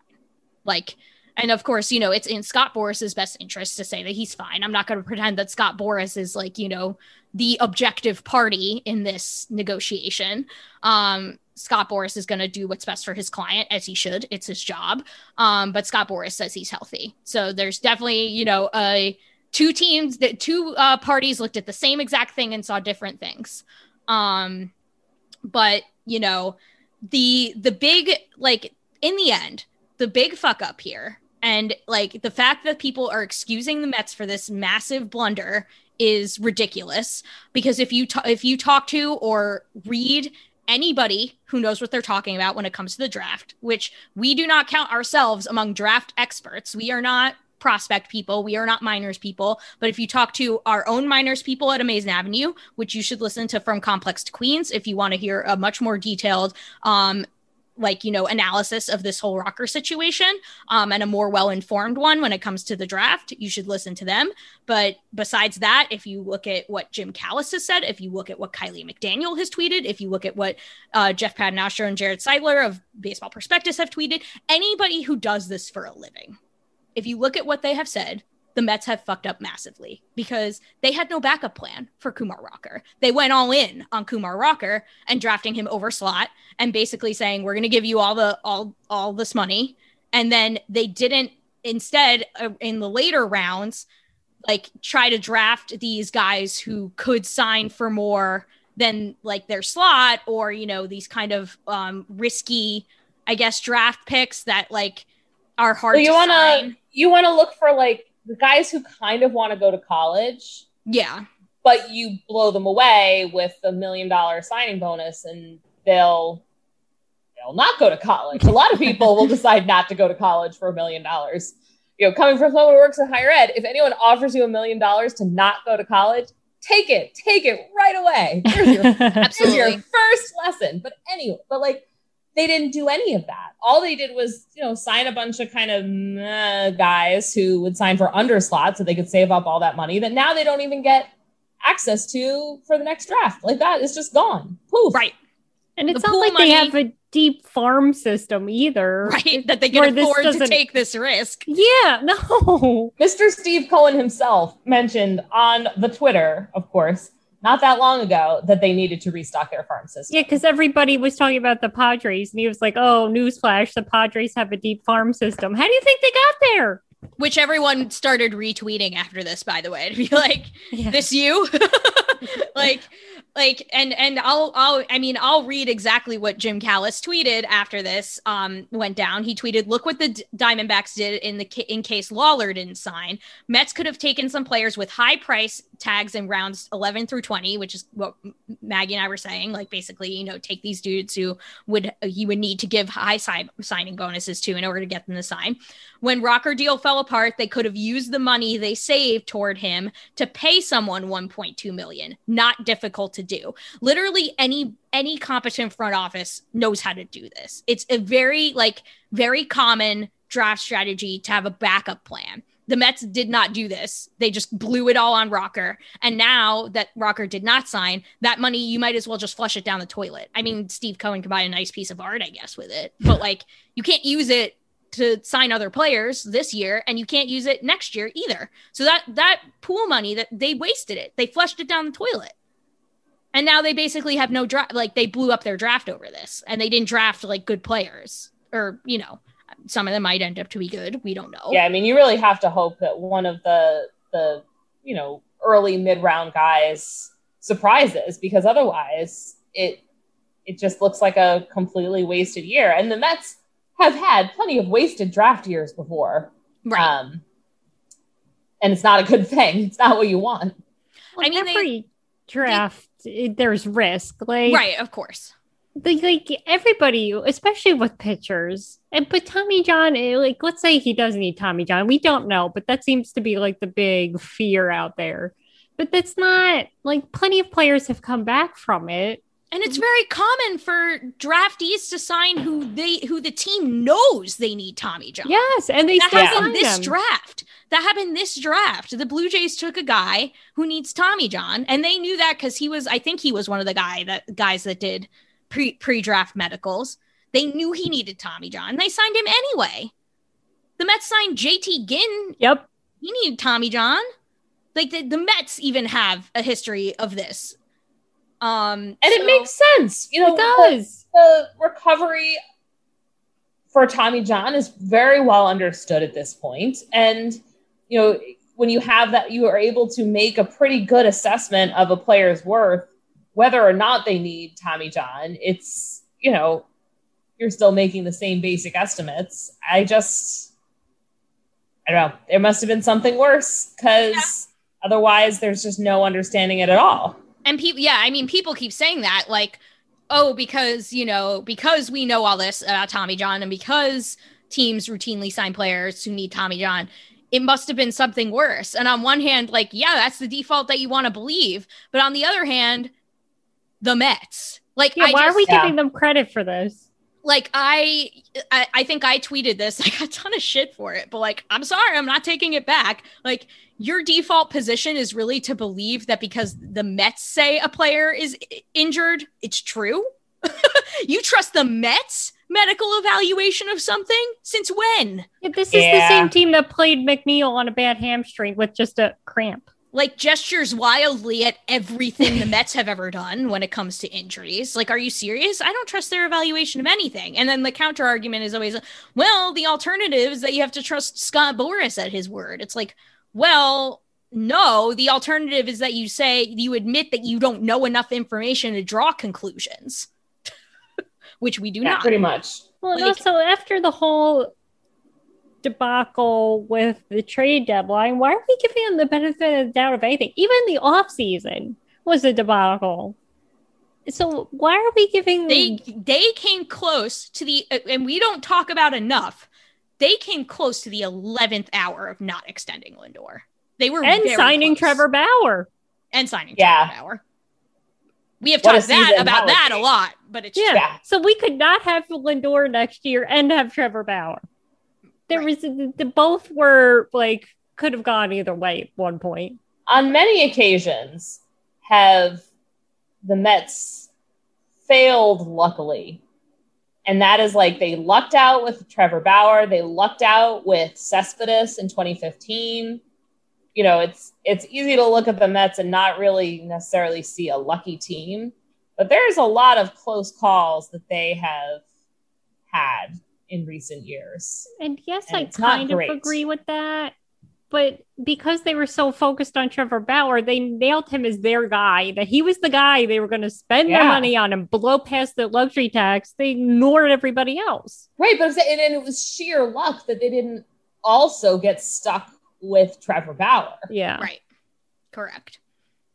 like and of course, you know, it's in Scott Boras's best interest to say that he's fine. I'm not going to pretend that Scott Boras is like, you know, the objective party in this negotiation. Um, Scott Boras is going to do what's best for his client, as he should. It's his job. Um, but Scott Boras says he's healthy. So there's definitely, you know, a two teams that two uh, parties looked at the same exact thing and saw different things. Um, but you know, the the big like in the end, the big fuck up here and like the fact that people are excusing the Mets for this massive blunder is ridiculous because if you ta- if you talk to or read anybody who knows what they're talking about when it comes to the draft, which we do not count ourselves among draft experts. We are not prospect people. We are not minors people. But if you talk to our own minors people at Amazin' Avenue, which you should listen to from Complex to Queens if you want to hear a much more detailed um, like you know analysis of this whole rocker situation um, and a more well-informed one when it comes to the draft you should listen to them. But besides that if you look at what jim callis has said if you look at what kiley mcdaniel has tweeted if you look at what uh, jeff paternostro and jarrett seidler of baseball prospectus have tweeted anybody who does this for a living if you look at what they have said the Mets have fucked up massively because they had no backup plan for Kumar Rocker. They went all in on Kumar Rocker and drafting him over slot and basically saying we're going to give you all the all all this money and then they didn't instead uh, in the later rounds like try to draft these guys who could sign for more than like their slot or you know these kind of um risky I guess draft picks that like are hard So you to want to you want to look for like the guys who kind of want to go to college, Yeah. but you blow them away with a million dollar signing bonus, and they'll they'll not go to college. A lot of people will *laughs* decide not to go to college for a million dollars. You know, coming from someone who works in higher ed, if anyone offers you a million dollars to not go to college, take it, take it right away. Here's your, *laughs* here's your first lesson. But anyway, but like they didn't do any of that. All they did was, you know, sign a bunch of kind of meh guys who would sign for underslot so they could save up all that money that now they don't even get access to for the next draft. Like that is just gone. Poof. Right. And it's The not like money- they have a deep farm system either. Right. That they can afford to take this risk. Yeah, no. Mr. Steve Cohen himself mentioned on the Twitter, of course, not that long ago, that they needed to restock their farm system. Yeah, because everybody was talking about the Padres, and he was like, "Oh, newsflash: the Padres have a deep farm system." How do you think they got there? Which everyone started retweeting after this, by the way, to be *laughs* like, this you? *laughs* like like and and I'll I'll I mean I'll read exactly what Jim Callis tweeted after this um went down. He tweeted, "Look what the Diamondbacks did in the in case Lawlar didn't sign. Mets could have taken some players with high price tags in rounds 11 through 20, which is what Maggie and I were saying, like basically, you know, take these dudes who would you would need to give high si- signing bonuses to in order to get them to sign. When Rocker deal fell apart, they could have used the money they saved toward him to pay someone 1.2 million. Not difficult to do. Literally any any competent front office knows how to do this. It's a very like very common draft strategy to have a backup plan. The Mets did not do this. They just blew it all on Rocker. And now that Rocker did not sign, that money you might as well just flush it down the toilet. I mean, Steve Cohen could buy a nice piece of art, I guess, with it. But like you can't use it to sign other players this year and you can't use it next year either. So that that pool money that they wasted it. They flushed it down the toilet. And now they basically have no draft like they blew up their draft over this and they didn't draft like good players or you know some of them might end up to be good. We don't know. Yeah, I mean, you really have to hope that one of the the you know early mid round guys surprises because otherwise it it just looks like a completely wasted year. And the Mets have had plenty of wasted draft years before, right? Um, and it's not a good thing. It's not what you want. I mean, every draft it, there's risk, like right, of course. Like, like everybody, especially with pitchers, and but Tommy John, eh, like let's say he doesn't need Tommy John, we don't know, but that seems to be like the big fear out there. But that's not like plenty of players have come back from it. And it's mm-hmm. very common for draftees to sign who they who the team knows they need Tommy John. Yes, and they that happened this them. draft. That happened this draft. The Blue Jays took a guy who needs Tommy John, and they knew that because he was. I think he was one of the guy that guys that did pre pre draft medicals. They knew he needed Tommy John. They signed him anyway. The Mets signed JT Ginn. Yep. He needed Tommy John. Like the, the Mets even have a history of this. Um and it makes sense. You know, It does. The, the recovery for Tommy John is very well understood at this. And, you know, when you have that, you are able to make a pretty good assessment of a player's worth, whether or not they need Tommy John. It's, you know, you're still making the same basic estimates. I just, I don't know. There must have been something worse because otherwise, there's just no understanding it at all. And people, yeah, I mean, people keep saying that, like, oh, because, you know, because we know all this about Tommy John and because teams routinely sign players who need Tommy John, it must have been something worse. And on one hand, like, yeah, that's the default that you want to believe. But on the other hand, the Mets. Like, Yeah, I why just- are we giving them credit for this? Like I, I i think i tweeted this *laughs* i got a ton of shit for it but like i'm sorry i'm not taking it back. Like your default position is really to believe that because the mets say a player is injured it's true? *laughs* You trust the mets medical evaluation of something? Since when? Yeah, this is the same team that played McNeil on a bad hamstring with just a cramp. Like gestures wildly at everything the Mets have ever done when it comes to injuries. Like, are you serious? I don't trust their evaluation of anything. And then the counter argument is always, well, the alternative is that you have to trust Scott Boras at his word. It's like, well, no, the alternative is that you say you admit that you don't know enough information to draw conclusions, *laughs* which we do Yeah, not. pretty much. Well, and Like- also after the whole debacle with the trade deadline, why are we giving them the benefit of the doubt of anything? Even the off season was a debacle. So why are we giving they they came close to the uh, and we don't talk about enough they came close to the 11th hour of not extending lindor they were and very signing close. Trevor Bauer? and signing Yeah. Trevor Bauer. we have What talked that about that that a lot but it's Yeah. true. So we could not have Lindor next year and have Trevor Bauer. There was the, both were like could have gone either way at one point. on many occasions have the Mets failed luckily. And that is like they lucked out with Trevor Bauer, they lucked out with Cespedes in 2015. You know, it's it's easy to look at the Mets and not really necessarily see a lucky team, but there's a lot of close calls that they have had in recent years. And yes, And I kind of great. agree with that. But because they were so focused on Trevor Bauer, they nailed him as their guy, that he was the guy they were going to spend their money on and blow past the luxury tax. They ignored everybody else. Right, but it's- and, and it was sheer luck that they didn't also get stuck with Trevor Bauer. Yeah. right correct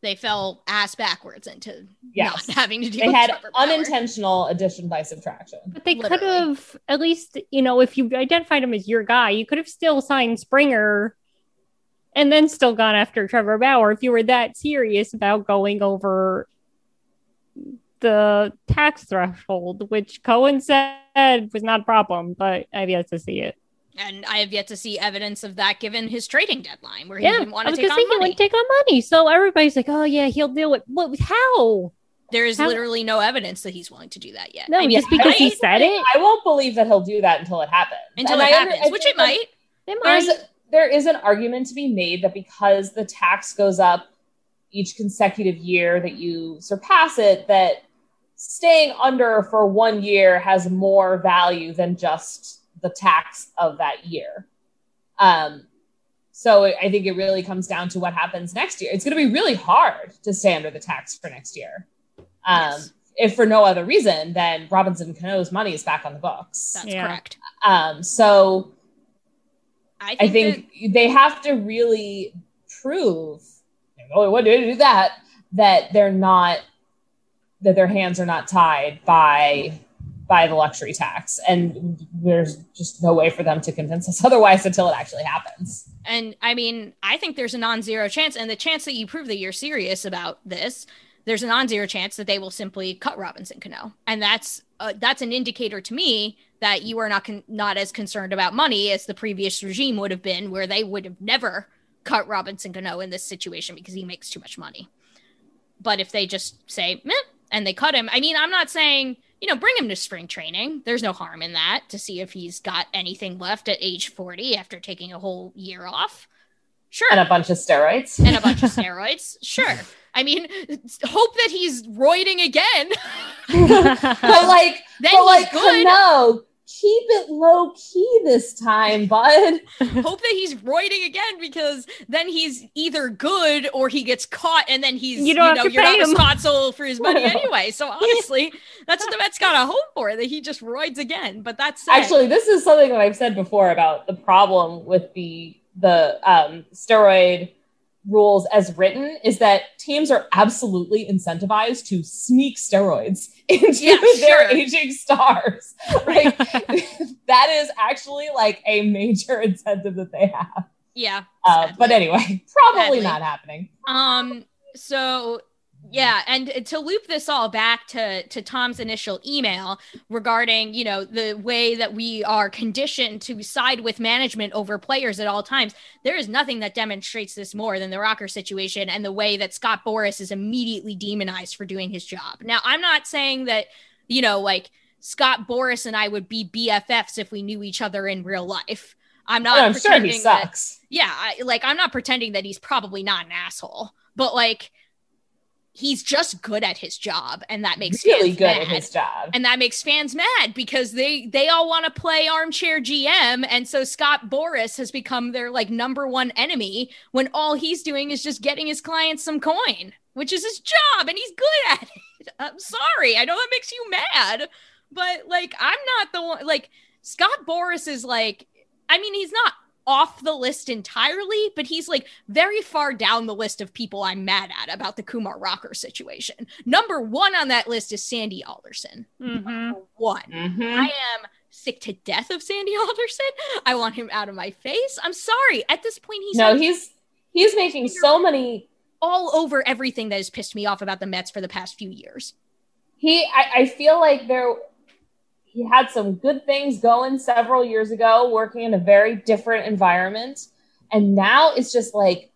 they fell ass backwards into Yes. not having to do. They with had Trevor Bauer. unintentional addition by subtraction. But they could have, at least, you know, if you identified him as your guy, you could have still signed Springer and then still gone after Trevor Bauer if you were that serious about going over the tax threshold, which Cohen said was not a problem, but I've yet to see it. And i have yet to see evidence of that given his trading deadline where he Yeah, didn't want to take gonna on say he money wouldn't take on money. So everybody's like, oh, yeah, he'll do it. What? How? There is How- literally no evidence that he's willing to do that yet. No, I mean, just because he said it. I won't believe that he'll do that until it happens. until And it I happens, I which it might. It There's might. there is an argument to be made that because the tax goes up each consecutive year that you surpass it, that staying under for one year has more value than just the tax of that year. Um, so I think it really comes down to what happens next year. It's going to be really hard to stay under the tax for next year. Um, Yes. If for no other reason than Robinson Cano's money is back on the books. That's Yeah. correct. Um, so I think, I think they have to really prove, oh, what did do that? That they're not, that their hands are not tied by by the luxury tax, and there's just no way for them to convince us *laughs* otherwise until it actually happens. And I mean, I think there's a non-zero chance, and the chance that you prove that you're serious about this, there's a non-zero chance that they will simply cut Robinson Cano, and that's uh, that's an indicator to me that you are not con- not as concerned about money as the previous regime would have been, where they would have never cut Robinson Cano in this situation because he makes too much money. But if they just say Meh, and they cut him, I mean, I'm not saying you know bring him to spring training. There's no harm in that to see if he's got anything left at age 40 after taking a whole year off. Sure. And a bunch of steroids. and a bunch of steroids. *laughs* Sure. I mean, hope that he's roiding again. *laughs* but like, *laughs* Then but like good. Cano keep it low key this time, *laughs* bud. Hope that he's roiding again because then he's either good or he gets caught and then he's You you, don't know have to you're pay not him. responsible for his money *laughs* anyway. So honestly, that's what the Mets gotta hope for that he just roids again. But that's Actually, this is something that I've said before about the problem with the the um, steroid rules as written is that teams are absolutely incentivized to sneak steroids *laughs* into Yeah, their sure. aging stars. *laughs* Like *laughs* that is actually like a major incentive that they have. yeah. Uh, but anyway, probably Sadly. not happening. Um. So yeah, and uh, to loop this all back to to Tom's initial email regarding you know the way that we are conditioned to side with management over players at all times. There is nothing that demonstrates this more than the Rocker situation and the way that Scott Boras is immediately demonized for doing his job. Now, I'm not saying that you know like Scott Boras and I would be BFFs if we knew each other in real life. I'm not. I'm sure he pretending that- yeah, I, like I'm not pretending that he's probably not an asshole, but like he's just good at his job, and that makes Really fans good mad. at his job. and that makes fans mad because they they all want to play armchair GM, and so Scott Boras has become their like number one enemy when all he's doing is just getting his clients some coin, which is his job, and he's good at it. *laughs* I'm sorry, I know that makes you mad, but like I'm not the one. Like Scott Boras is like, I mean, he's not off the list entirely, but he's like very far down the list of people I'm mad at about the Kumar Rocker situation. Number one on that list is Sandy Alderson. Number one. Mm-hmm. I am sick to death of Sandy *laughs* Alderson. I want him out of my face. I'm sorry. At this point, he's No, like he's he's making so many all over everything that has pissed me off about the Mets for the past few years. he I, I feel like there he had some good things going several years ago working in a very different environment. And now it's just like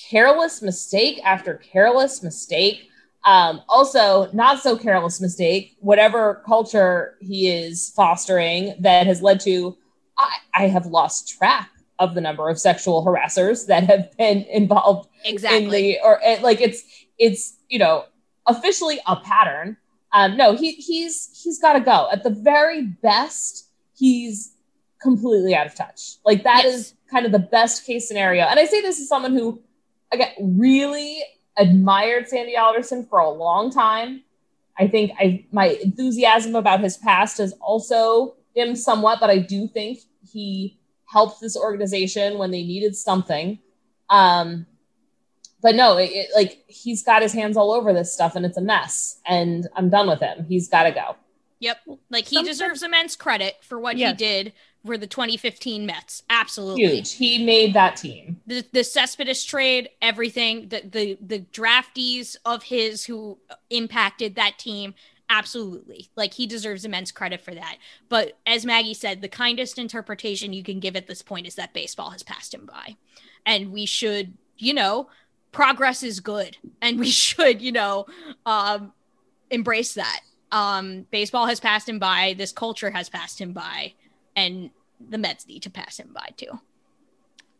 careless mistake after careless mistake. Um, also not so careless mistake whatever culture he is fostering that has led to I, I have lost track of the number of sexual harassers that have been involved Exactly. in the or like it's it's you know officially a pattern um no he he's he's got to go. At the very best he's completely out of touch. Like that is kind of the best case scenario. And i say this as someone who again really admired sandy alderson for a long time. I think i my enthusiasm about his past has also dimmed somewhat but i do think he helped this organization when they needed something. Um but no, it, it- like he's got his hands all over this stuff and it's a mess. And I'm done with him. He's got to go. Yep. Like he deserves immense credit for what he did for the 2015 Mets. Absolutely. Huge. He made that team. the the Cespedes trade, everything, the the the draftees of his who impacted that team, absolutely. Like he deserves immense credit for that. But as Maggie said, the kindest interpretation you can give at this point is that baseball has passed him by. And we should, you know, progress is good and we *laughs* should, you know, um embrace that. Um baseball has passed him by, this culture has passed him by, and the Mets need to pass him by too.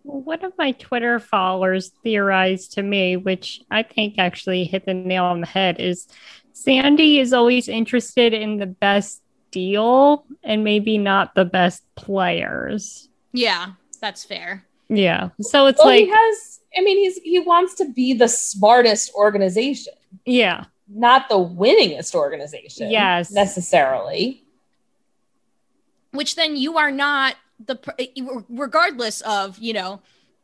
Well, one of my Twitter followers theorized to me, which I think actually hit the nail on the head, is Sandy is always interested in the best deal and maybe not the best players. Yeah, that's fair. Yeah. So it's well, like, he has, I mean, he's, he wants to be the smartest organization, yeah. not the winningest organization. Yes. Necessarily. which then you are not the eh, eh, regardless of you know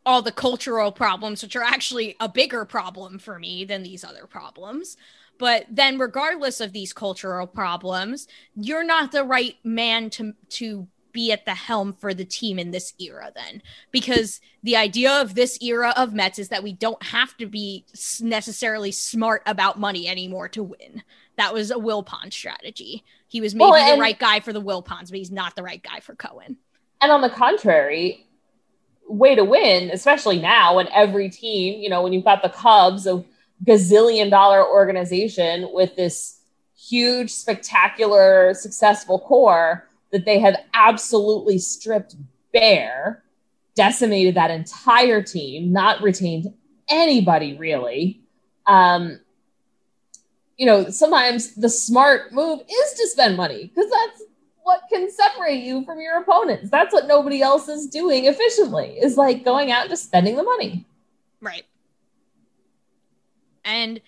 all the cultural problems which are actually a bigger problem for me than these other problems but then regardless of these cultural problems you're not the right man to to be at the helm for the team in this era then. Because the idea of this era of Mets is that we don't have to be necessarily smart about money anymore to win. That was a Will Wilpon strategy. He was maybe Well, the right guy for the Will Wilpons but he's not the right guy for Cohen. And on the contrary, way to win, especially now when every team, you know, when you've got the Cubs, a gazillion dollar organization with this huge, spectacular, successful core that they have absolutely stripped bare, decimated that entire team, not retained anybody really. Um, you know, sometimes the smart move is to spend money because that's what can separate you from your opponents. That's what nobody else is doing efficiently. Is like going out and just spending the money. Right. And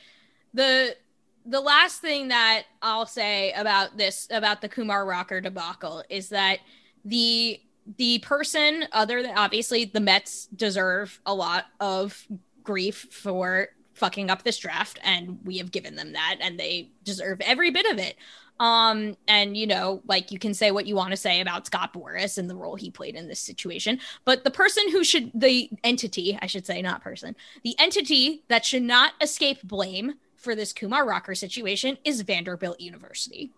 the the last thing that I'll say about this about the Kumar Rocker debacle is that the the person other than obviously the Mets deserve a lot of grief for fucking up this draft and we have given them that and they deserve every bit of it. Um and you know like you can say what you want to say about Scott Boras and the role he played in this situation, but the person who should the entity, I should say not person, the entity that should not escape blame for this Kumar Rocker situation is Vanderbilt University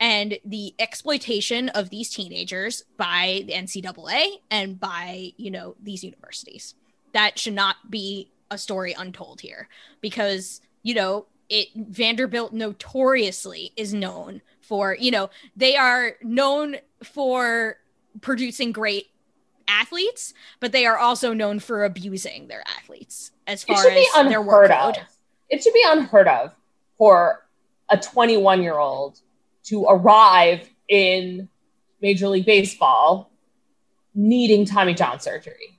and the exploitation of these teenagers by the NCAA and by, you know, these universities. That should not be a story untold here because, you know, it Vanderbilt notoriously is known for, you know, they are known for producing great athletes, but they are also known for abusing their athletes as far it should be as their workload. of. It should be unheard of for a 21 year old to arrive in Major League Baseball needing Tommy John surgery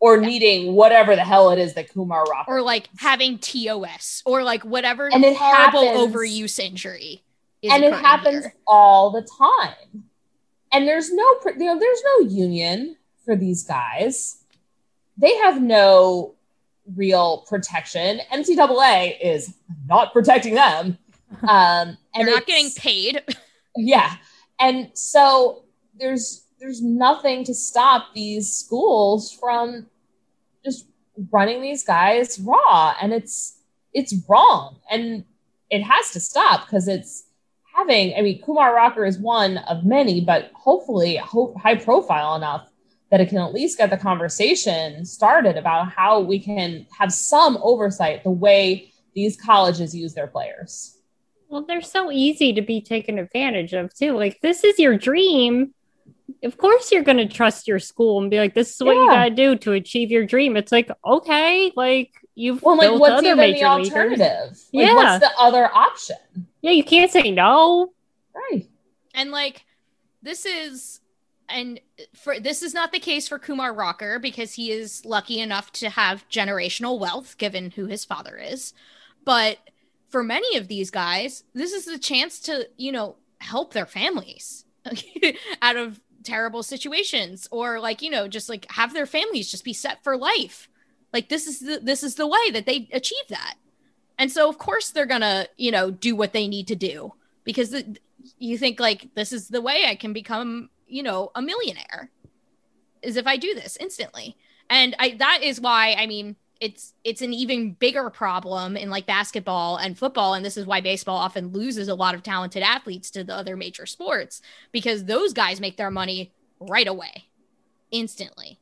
or needing whatever the hell it is that Kumar Rocker or like having TOS or like whatever And it horrible happens- overuse injury. and it happens here. all the time. And there's no, pr- you know, there's no union for these guys. They have no real protection. NCAA is not protecting them. *laughs* Um, and They're not getting paid. *laughs* yeah and so there's there's nothing to stop these schools from just running these guys raw and it's it's wrong and it has to stop because it's having i mean kumar rocker is one of many but hopefully ho- high profile enough that it can at least get the conversation started about how we can have some oversight the way these colleges use their players Well, they're so easy to be taken advantage of too. Like this is your dream. Of course you're going to trust your school and be like this is what you got to do to achieve your dream. It's like, okay, like you've well like what's other even the leaguers. alternative like Yeah. what's the other option Yeah, you can't say no. right And like this is and for this is not the case for Kumar Rocker because he is lucky enough to have generational wealth given who his father is. But for many of these guys, this is the chance to, you know, help their families *laughs* out of terrible situations or like, you know, just like have their families just be set for life. Like this is the this is the way that they achieve that. And so of course they're going to, you know, do what they need to do because the, you think like this is the way I can become, you know, a millionaire is if I do this instantly. And I that is why I mean it's it's an even bigger problem in like basketball and football. And this is why baseball often loses a lot of talented athletes to the other major sports because those guys make their money right away instantly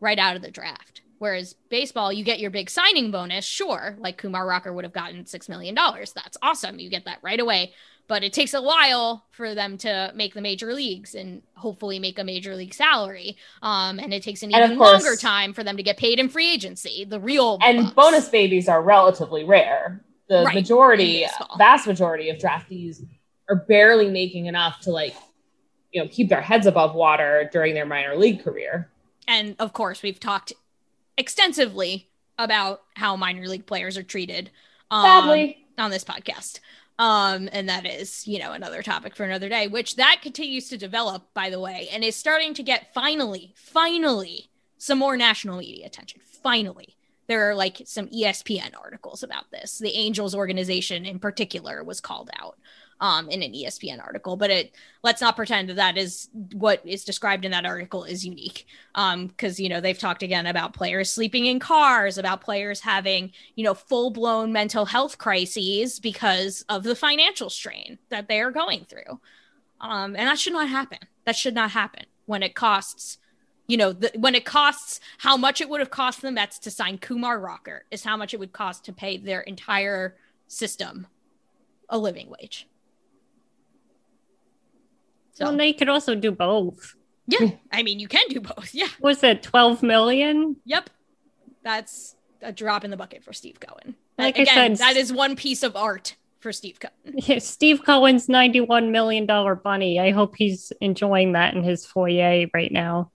right out of the draft. Whereas baseball you get your big signing bonus. Sure like kumar rocker would have gotten six million dollars. That's awesome. You get that right away but it takes a while for them to make the major leagues and hopefully make a major league salary. Um, and it takes an And even course- longer time for them to get paid in free agency the real and bonus babies are relatively rare. The Right, majority vast majority of draftees are barely making enough to like you know keep their heads above water during their minor league career. And of course we've talked extensively about how minor league players are treated um, Sadly. on this podcast um and that is you know another topic for another day which that continues to develop by the way and is starting to get finally finally some more national media attention. Finally. There are like some espn articles about this. The angels organization in particular was called out um, in an espn article but it let's not pretend that that is what is described in that article is unique. Um because you know they've talked again about players sleeping in cars about players having you know full-blown mental health crises because of the financial strain that they are going through. Um and that should not happen. That should not happen when it costs you know the, when it costs how much it would have cost the mets to sign kumar rocker is how much it would cost to pay their entire system a living wage Well, they could also do both. yeah i mean you can do both yeah Was that 12 million? Yep. That's a drop in the bucket for Steve Cohen. Like I Again, said- that is one piece of art for Steve Cohen. *laughs* Steve Cohen's $91 million bunny. I hope he's enjoying that in his foyer right now.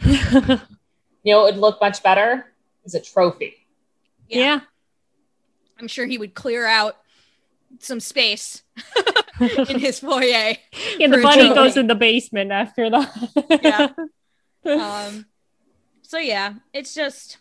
*laughs* You know, it would look much better as a trophy. Yeah. I'm sure he would clear out some space *laughs* in his foyer. *laughs* Yeah, the for bunny trophy. goes in the basement after that. yeah. *laughs* Um, so yeah, it's just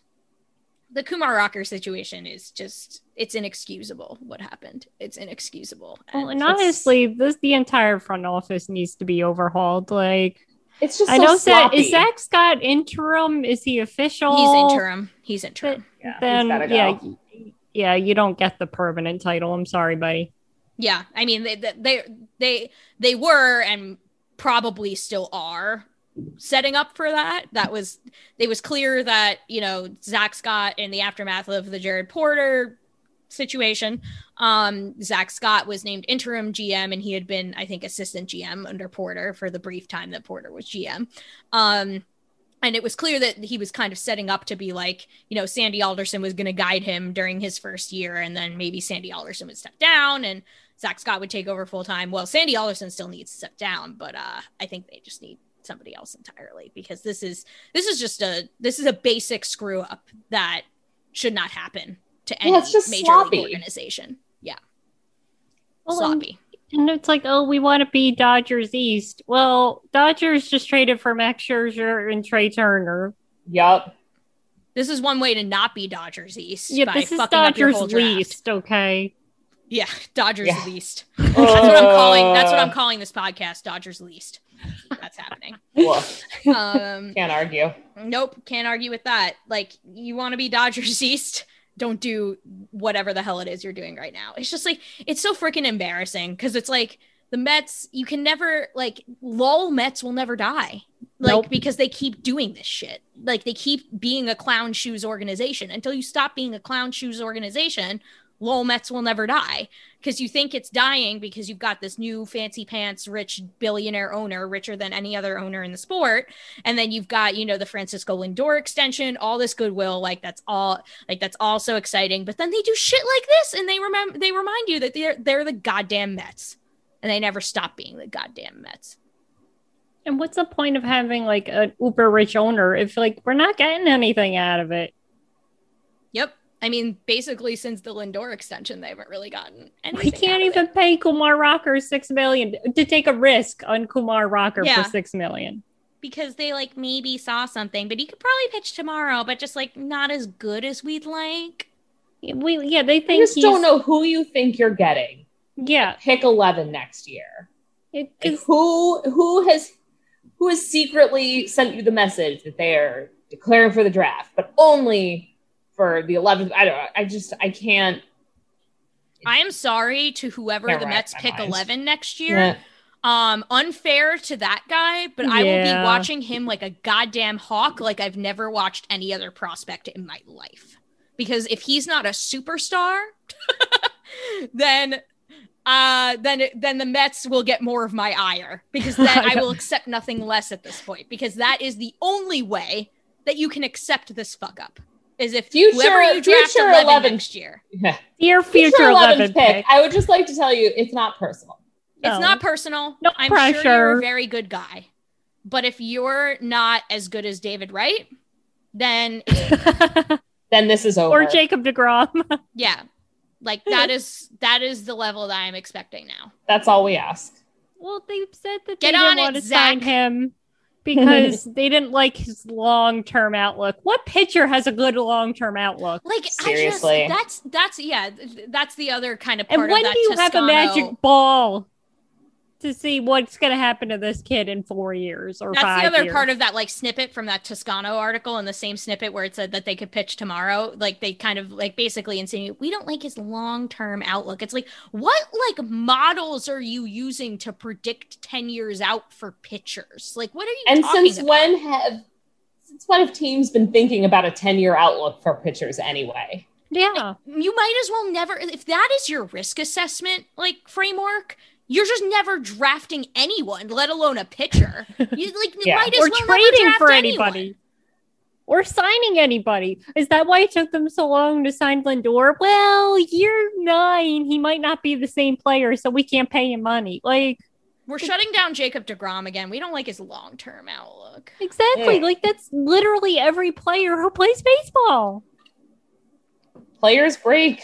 the Kumar Rocker situation is just it's inexcusable what happened. It's inexcusable. Well, and it's- honestly, this the entire front office needs to be overhauled. Like, it's just I so know Zach, is sloppy. Zach Scott interim? Is he official? he's interim. He's interim. Then gotta go. yeah, y- yeah, you don't get the permanent title. I'm sorry, buddy. Yeah, I mean they they they they were and probably still are setting up for that. That was it was clear that you know Zach Scott in the aftermath of the Jared Porter situation, um, Zach Scott was named interim GM and he had been I think assistant GM under Porter for the brief time that Porter was GM. Um, and it was clear that he was kind of setting up to be like, you know, Sandy Alderson was going to guide him during his first year, and then maybe Sandy Alderson would step down and Zack Scott would take over full time. Well, Sandy Alderson still needs to step down, but uh, I think they just need somebody else entirely because this is this is just a this is a basic screw up that should not happen to any Yeah, major sloppy. league organization. Yeah, Well, sloppy. And it's like, oh, we want to be Dodgers East. Well, Dodgers just traded for Max Scherzer and Trea Turner. Yup. This is one way to not be Dodgers East. Yeah, by this is fucking up your Dodgers whole least, okay? Yeah, Dodgers Yeah. least. That's what I'm calling. That's what I'm Uh. calling this podcast. Dodgers least. That's happening. Woof. Um, Can't argue. nope, can't argue with that. Like, you want to be Dodgers *laughs* East? Don't do whatever the hell it is you're doing right now. It's just like it's so freaking embarrassing because it's like the Mets. You can never like lol Mets will never die. Like Nope. because they keep doing this shit. Like they keep being a clown shoes organization until you stop being a clown shoes organization. Lol Mets will never die because you think it's dying because you've got this new fancy pants rich billionaire owner, richer than any other owner in the sport. And then you've got, you know, the Francisco Lindor extension, all this goodwill. Like that's all like that's all so exciting. But then they do shit like this and they remember they remind you that they're they're the goddamn Mets. And they never stop being the goddamn Mets. And what's the point of having like an uber rich owner if like we're not getting anything out of it? Yep. I mean, basically since the Lindor extension, they haven't really gotten anything. We can't out of even it. pay Kumar Rocker six million to take a risk on Kumar Rocker Yeah. for six million. because they like maybe saw something, but he could probably pitch tomorrow, but just like not as good as we'd like. We yeah, they I think just don't know who you think you're getting. Yeah, Pick eleven next year. it, Like, who who has who has secretly sent you the message that they are declaring for the draft, but only for the eleventh? I don't. know. I just I can't. I am sorry to whoever the Mets pick mind. 11 next year. Yeah. Um, unfair to that guy, but I will be watching him like a goddamn hawk, like I've never watched any other prospect in my life. Because if he's not a superstar, *laughs* then uh then then the Mets will get more of my ire because then *laughs* I will accept nothing less at this point because that is the only way that you can accept this fuck up is if Future- whoever you draft future 11, 11 next year. Yeah. your Future future 11th eleven pick. pick. I would just like to tell you, it's not personal. It's No. not personal. No I'm sure you're a very good guy. But if you're not as good as David Wright, then *laughs* Then this is over. or Jacob Degrom. *laughs* yeah. Like that is that is the level that I'm expecting now. That's all we ask. well, they said that Get they on didn't it, want to sign him because *laughs* they didn't like his long term outlook. What pitcher has a good long term outlook? Like Seriously. I just that's that's yeah, that's the other kind of And part when of that do you have a magic ball to see what's going to happen to this kid in four years or That's five the other years? part of that like snippet from that Toscano article and the same snippet where it said that they could pitch tomorrow. Like they kind of like basically insinuate we don't like his long term outlook. It's like what like models are you using to predict ten years out for pitchers? Like what are you And talking since about? when have since when have teams been thinking about a 10 year outlook for pitchers anyway? yeah. you might as well never if that is your risk assessment like framework. You're just never drafting anyone, let alone a pitcher. You *laughs* like Yeah. might as Or well never trading draft for anyone. anybody. or signing anybody. Is that why it took them so long to sign Lindor? Well, year nine, he might not be the same player, so we can't pay him money. Like, We're shutting down Jacob DeGrom again. We don't like his long term outlook. exactly. Like, that's literally every player who plays baseball. Players break.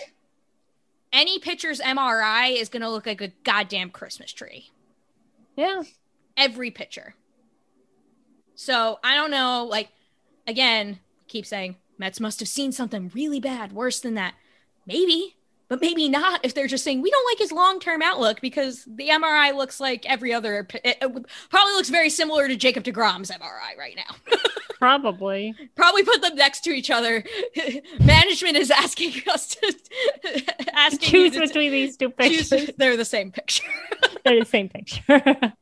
Any pitcher's MRI is going to look like a goddamn Christmas tree. Yeah. Every pitcher. So I don't know. Like, again, keep saying Mets must have seen something really bad, worse than that. Maybe, but maybe not if they're just saying we don't like his long term outlook because the MRI looks like every other, it, it probably looks very similar to Jacob DeGrom's MRI right now. *laughs* Probably. probably put them next to each other. *laughs* Management is asking us to *laughs* asking you Choose to- between these two choose- pictures. They're the same picture. They're the same picture.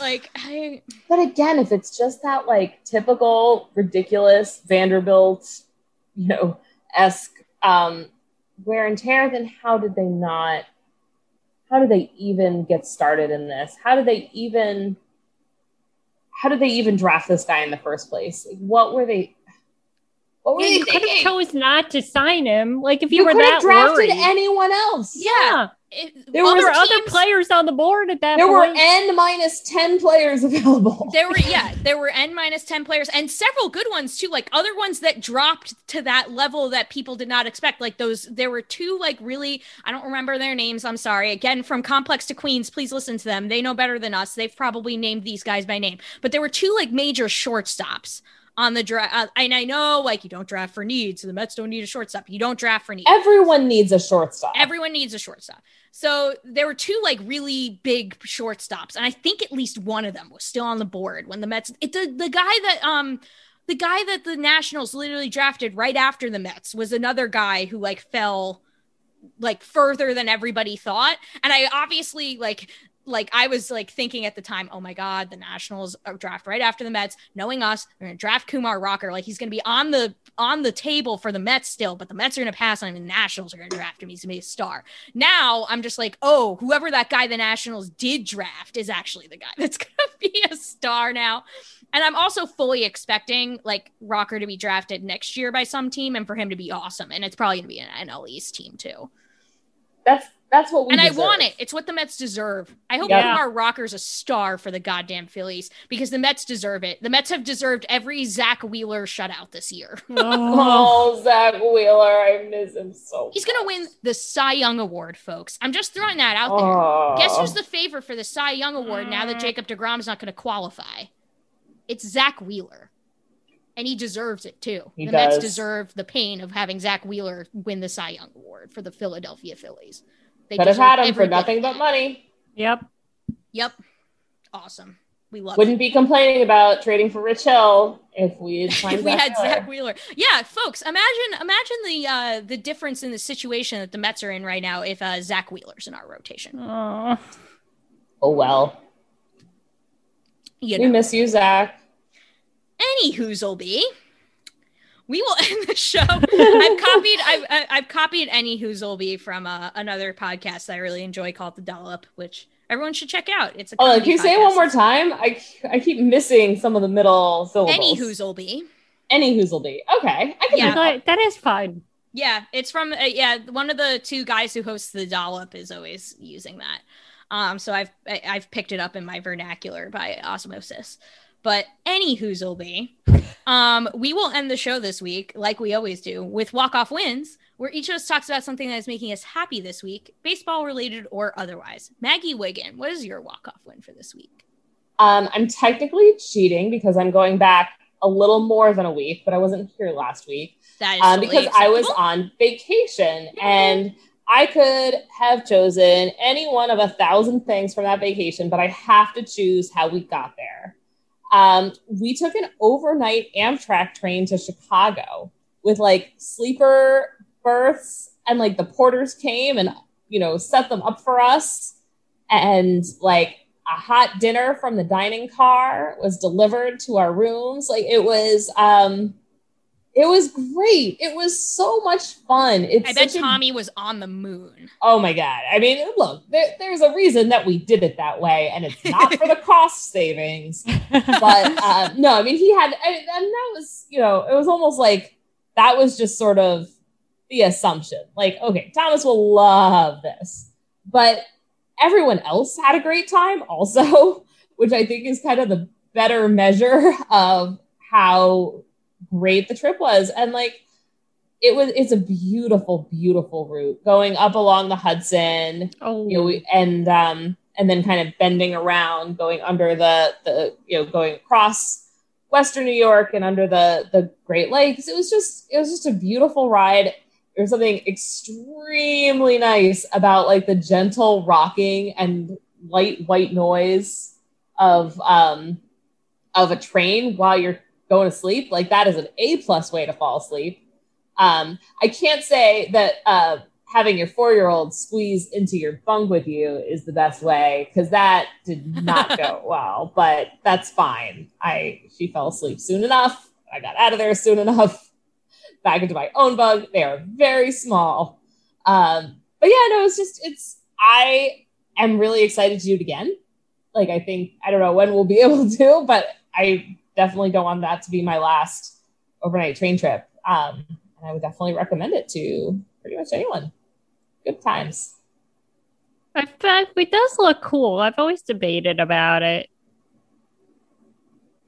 like I, But again, if it's just that like typical ridiculous Vanderbilt, you know, esque um, wear and tear, then how did they not? How did they even get started in this? How did they even? How did they even draft this guy in the first place? Like, what were they? What were Yeah, they you could have chose not to sign him. Like if you, You were that drafted worried. anyone else. yeah. It- There other were other players on the board at that There were n minus ten players *laughs* available. There were yeah, there were n minus ten players and several good ones too, like other ones that dropped to that level that people did not expect. Like those, there were two like really, I don't remember their names. I'm sorry. Again, from Complex to Queens, please listen to them. They know better than us. They've probably named these guys by name. But there were two like major shortstops on the draft, uh, and I know like you don't draft for needs. So the Mets don't need a shortstop. You don't draft for needs. Everyone needs a shortstop. Everyone needs a shortstop. So there were two like really big shortstops, and I think at least one of them was still on the board when the Mets. It the the guy that um the guy that the Nationals literally drafted right after the Mets was another guy who like fell like further than everybody thought, and I obviously like like I was like thinking at the time, oh my god, the Nationals are draft right after the Mets. Knowing us, they're gonna draft Kumar Rocker, like he's gonna be on the on the table for the Mets still, but the Mets are gonna pass on him. and The Nationals are gonna draft him. He's gonna be a star. Now I'm just like, oh, whoever that guy the Nationals did draft is actually the guy *laughs* that's gonna be a star now. And I'm also fully expecting like Rocker to be drafted next year by some team and for him to be awesome. And it's probably gonna be an NL East team too. That's that's what we want. and I want it. It's what the Mets deserve. I hope Yeah. Kumar Rocker's a star for the goddamn Phillies because the Mets deserve it. The Mets have deserved every Zack Wheeler shutout this year. *laughs* Oh, Zack Wheeler, I miss him so. He's gonna win the Cy Young Award, folks. I'm just throwing that out there. Oh. Guess who's the favorite for the Cy Young Award now that uh. Jacob DeGrom's not gonna qualify? It's Zack Wheeler. And he deserves it too. He the Mets deserve the pain of having Zack Wheeler win the Cy Young Award for the Philadelphia Phillies. They Could have deserve had him for every bit of nothing but money. Yep. Yep. Awesome. We love Wouldn't it. be complaining about trading for Rich Hill if we had *laughs* if we Zack had Wheeler. Zack Wheeler. Yeah, folks, imagine imagine the uh the difference in the situation that the Mets are in right now if uh Zack Wheeler's in our rotation. Oh. Oh well. You We know. miss you, Zack. Any Hoozleby. We will *laughs* end the show. *laughs* I've copied I've I- I've copied any Hoozleby from uh, another podcast that I really enjoy called The Dollop, which everyone should check out. It's a Oh, can you say it one more time? I I keep missing some of the middle syllables. Any Hoozleby. Any Hoozleby. Okay. I can Yeah. that. That is fun. Yeah, it's from uh, yeah one of the two guys who hosts the dollop is always using that. Um, so I've I- I've picked it up in my vernacular by osmosis. But any who's Hoozleby, um, we will end the show this week like we always do with walk off wins, where each of us talks about something that is making us happy this week, baseball related or otherwise. Maggie Wiggin, what is your walk off win for this week? Um, I'm technically cheating because I'm going back a little more than a week, but I wasn't here last week. That is um, totally because I was on vacation and I could have chosen any one of a thousand things from that vacation, but I have to choose how we got there. Um, we took an overnight Amtrak train to Chicago with like sleeper berths, and like the porters came and you know set them up for us, and like a hot dinner from the dining car was delivered to our rooms. Like it was, um, It was great. It was so much fun. It's I bet such a- Tommy was on the moon. Oh my god! I mean, look, there, there's a reason that we did it that way, and it's not for the *laughs* cost savings. But uh, no, I mean, he had, and and that was, you know, it was almost like that was just sort of the assumption. Like, okay, Thomas will love this, but everyone else had a great time also, *laughs* which I think is kind of the better measure of how great the trip was. And like, it was it's a beautiful beautiful route going up along the hudson oh. you know we, and um and then kind of bending around going under the the you know going across western new york and under the the great lakes it was just it was just a beautiful ride there's something extremely nice about like the gentle rocking and light white noise of um of a train while you're going to sleep like that is an a plus way to fall asleep um, I can't say that uh, having your four year old squeeze into your bunk with you is the best way because that did not *laughs* go well, but that's fine. I she fell asleep soon enough. I got out of there soon enough. *laughs* Back into my own bunk. They are very small. Um, but yeah, no, it's just it's I am really excited to do it again. Like I think I don't know when we'll be *laughs* able to, but I definitely don't want that to be my last overnight train trip. Um, and I would definitely recommend it to pretty much anyone. Good times. I bet it does look cool. I've always debated about it.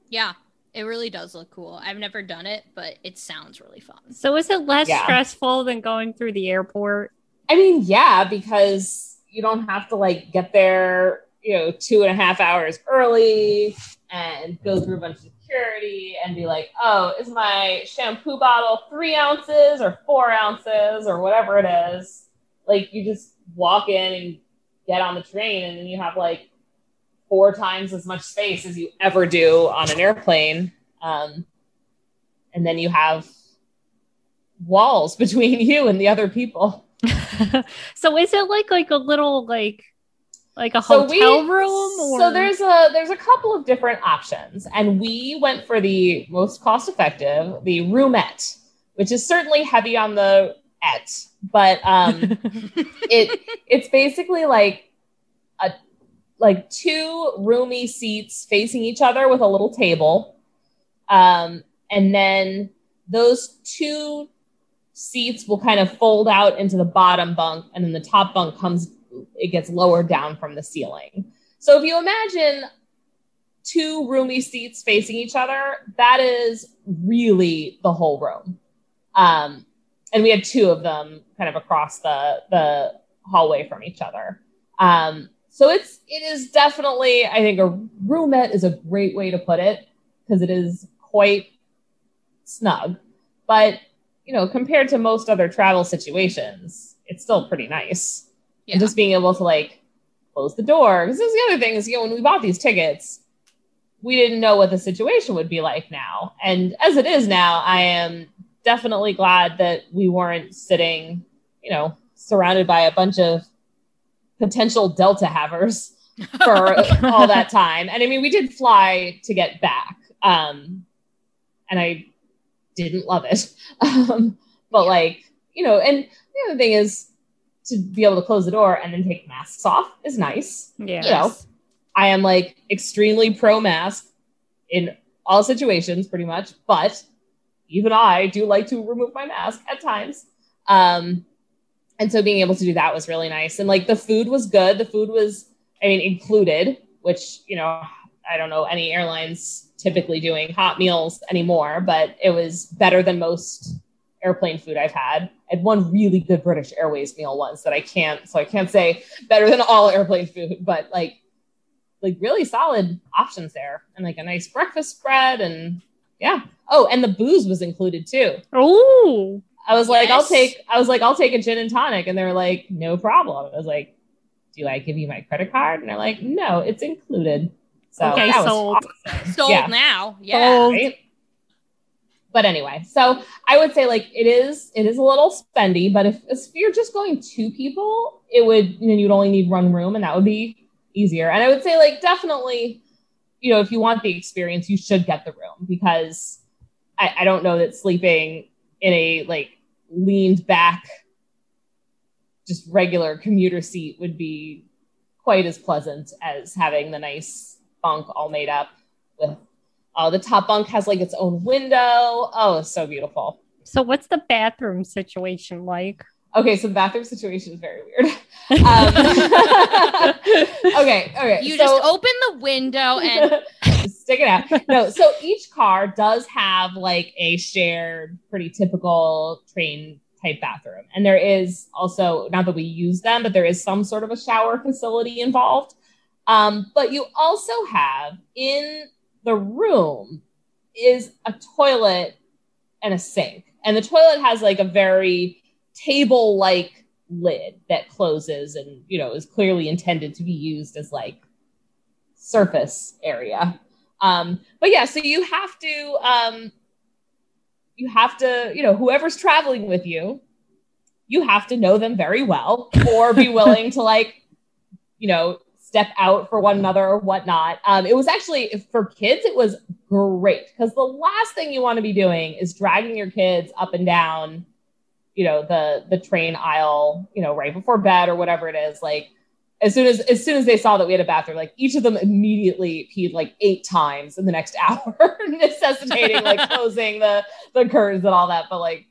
Yeah, it really does look cool. I've never done it, but it sounds really fun. So is it less Yeah. stressful than going through the airport? I mean, yeah, because you don't have to like get there, you know, two and a half hours early and go through a bunch of security and be like, oh, is my shampoo bottle three ounces or four ounces or whatever it is? Like, you just walk in and get on the train, and then you have like four times as much space as you ever do on an airplane. Um, and then you have walls *laughs* between you and the other people. *laughs* So is it like like a little like like a So hotel we- room or So there's a there's a couple of different options, and we went for the most cost effective, the roomette, which is certainly heavy on the et, but um, *laughs* it it's basically like a like two roomy seats facing each other with a little table, um, and then those two seats will kind of fold out into the bottom bunk, and then the top bunk comes it gets lower down from the ceiling. So if you imagine two roomy seats facing each other, that is really the whole room. Um, and we had two of them kind of across the the hallway from each other. Um, so it's it is definitely I think a roomette is a great way to put it because it is quite snug, but you know compared to most other travel situations, it's still pretty nice. And just being able to like close the door because this is the other thing is you know when we bought these tickets, we didn't know what the situation would be like now, and as it is now, I am definitely glad that we weren't sitting, you know, surrounded by a bunch of potential Delta havers *laughs* for all that time. And I mean, we did fly to get back, um, and I didn't love it. *laughs* Um, but like, you know, and the other thing is to be able to close the door and then take masks off is nice. Yeah. You know, I am like extremely pro mask in all situations, pretty much, but even I do like to remove my mask at times. Um, and so being able to do that was really nice. And like the food was good. The food was, I mean, included, which, you know, I don't know any airlines typically doing hot meals anymore, but it was better than most airplane food I've had. I had one really good British Airways meal once that I can't, so I can't say better than all airplane food, but like, like really solid options there, and like a nice breakfast spread, and yeah. Oh, and the booze was included too. Oh, I was like, I'll take, I was like, I'll take a gin and tonic, and they were like, no problem. I was like, do I give you my credit card? And they're like, no, it's included. So Okay, sold. awesome. Sold Yeah. now. Yeah. Right? But anyway, so I would say like it is it is a little spendy, but if, if you're just going two people, it would you know you'd only need one room and that would be easier. And I would say like definitely, you know, if you want the experience, you should get the room because I, I don't know that sleeping in a like leaned back, just regular commuter seat would be quite as pleasant as having the nice bunk all made up with. Uh, the top bunk has like its own window. Oh, it's so beautiful. So, what's the bathroom situation like? Okay, so the bathroom situation is very weird. *laughs* Um, *laughs* okay, okay. You so- just open the window and *laughs* stick it out. No, so each car does have like a shared, pretty typical train type bathroom. And there is also, not that we use them, but there is some sort of a shower facility involved. Um, but you also have in the room is a toilet and a sink. And the toilet has like a very table like lid that closes and, you know, is clearly intended to be used as like surface area. Um, but yeah, so you have to um, you have to, you know, whoever's traveling with you, you have to know them very well or be *laughs* willing to like, you know, step out for one another or whatnot. Um, it was actually for kids, it was great because the last thing you want to be doing is dragging your kids up and down, you know, the the train aisle, you know, right before bed or whatever it is. Like as soon as as soon as they saw that we had a bathroom, like each of them immediately peed like eight times in the next *laughs* hour, necessitating like *laughs* closing the the curtains and all that. But like,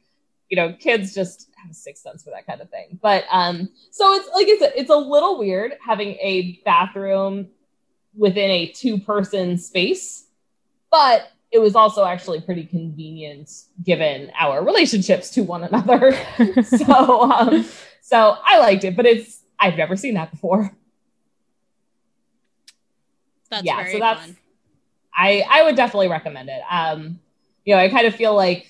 you know, kids just have a sixth sense for that kind of thing. But um, so it's like it's a, it's a little weird having a bathroom within a two person space, but it was also actually pretty convenient given our relationships to one another. *laughs* so um, so I liked it, but it's I've never seen that before. That's yeah, so that's fun. I I would definitely recommend it. Um, you know, I kind of feel like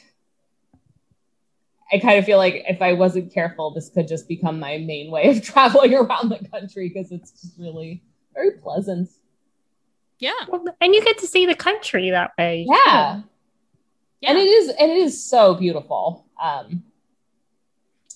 I kind of feel like if I wasn't careful, this could just become my main way of *laughs* traveling around the country because it's just really very pleasant. Yeah. Well, and you get to see the country that way. Yeah. And it is and it is so beautiful. Um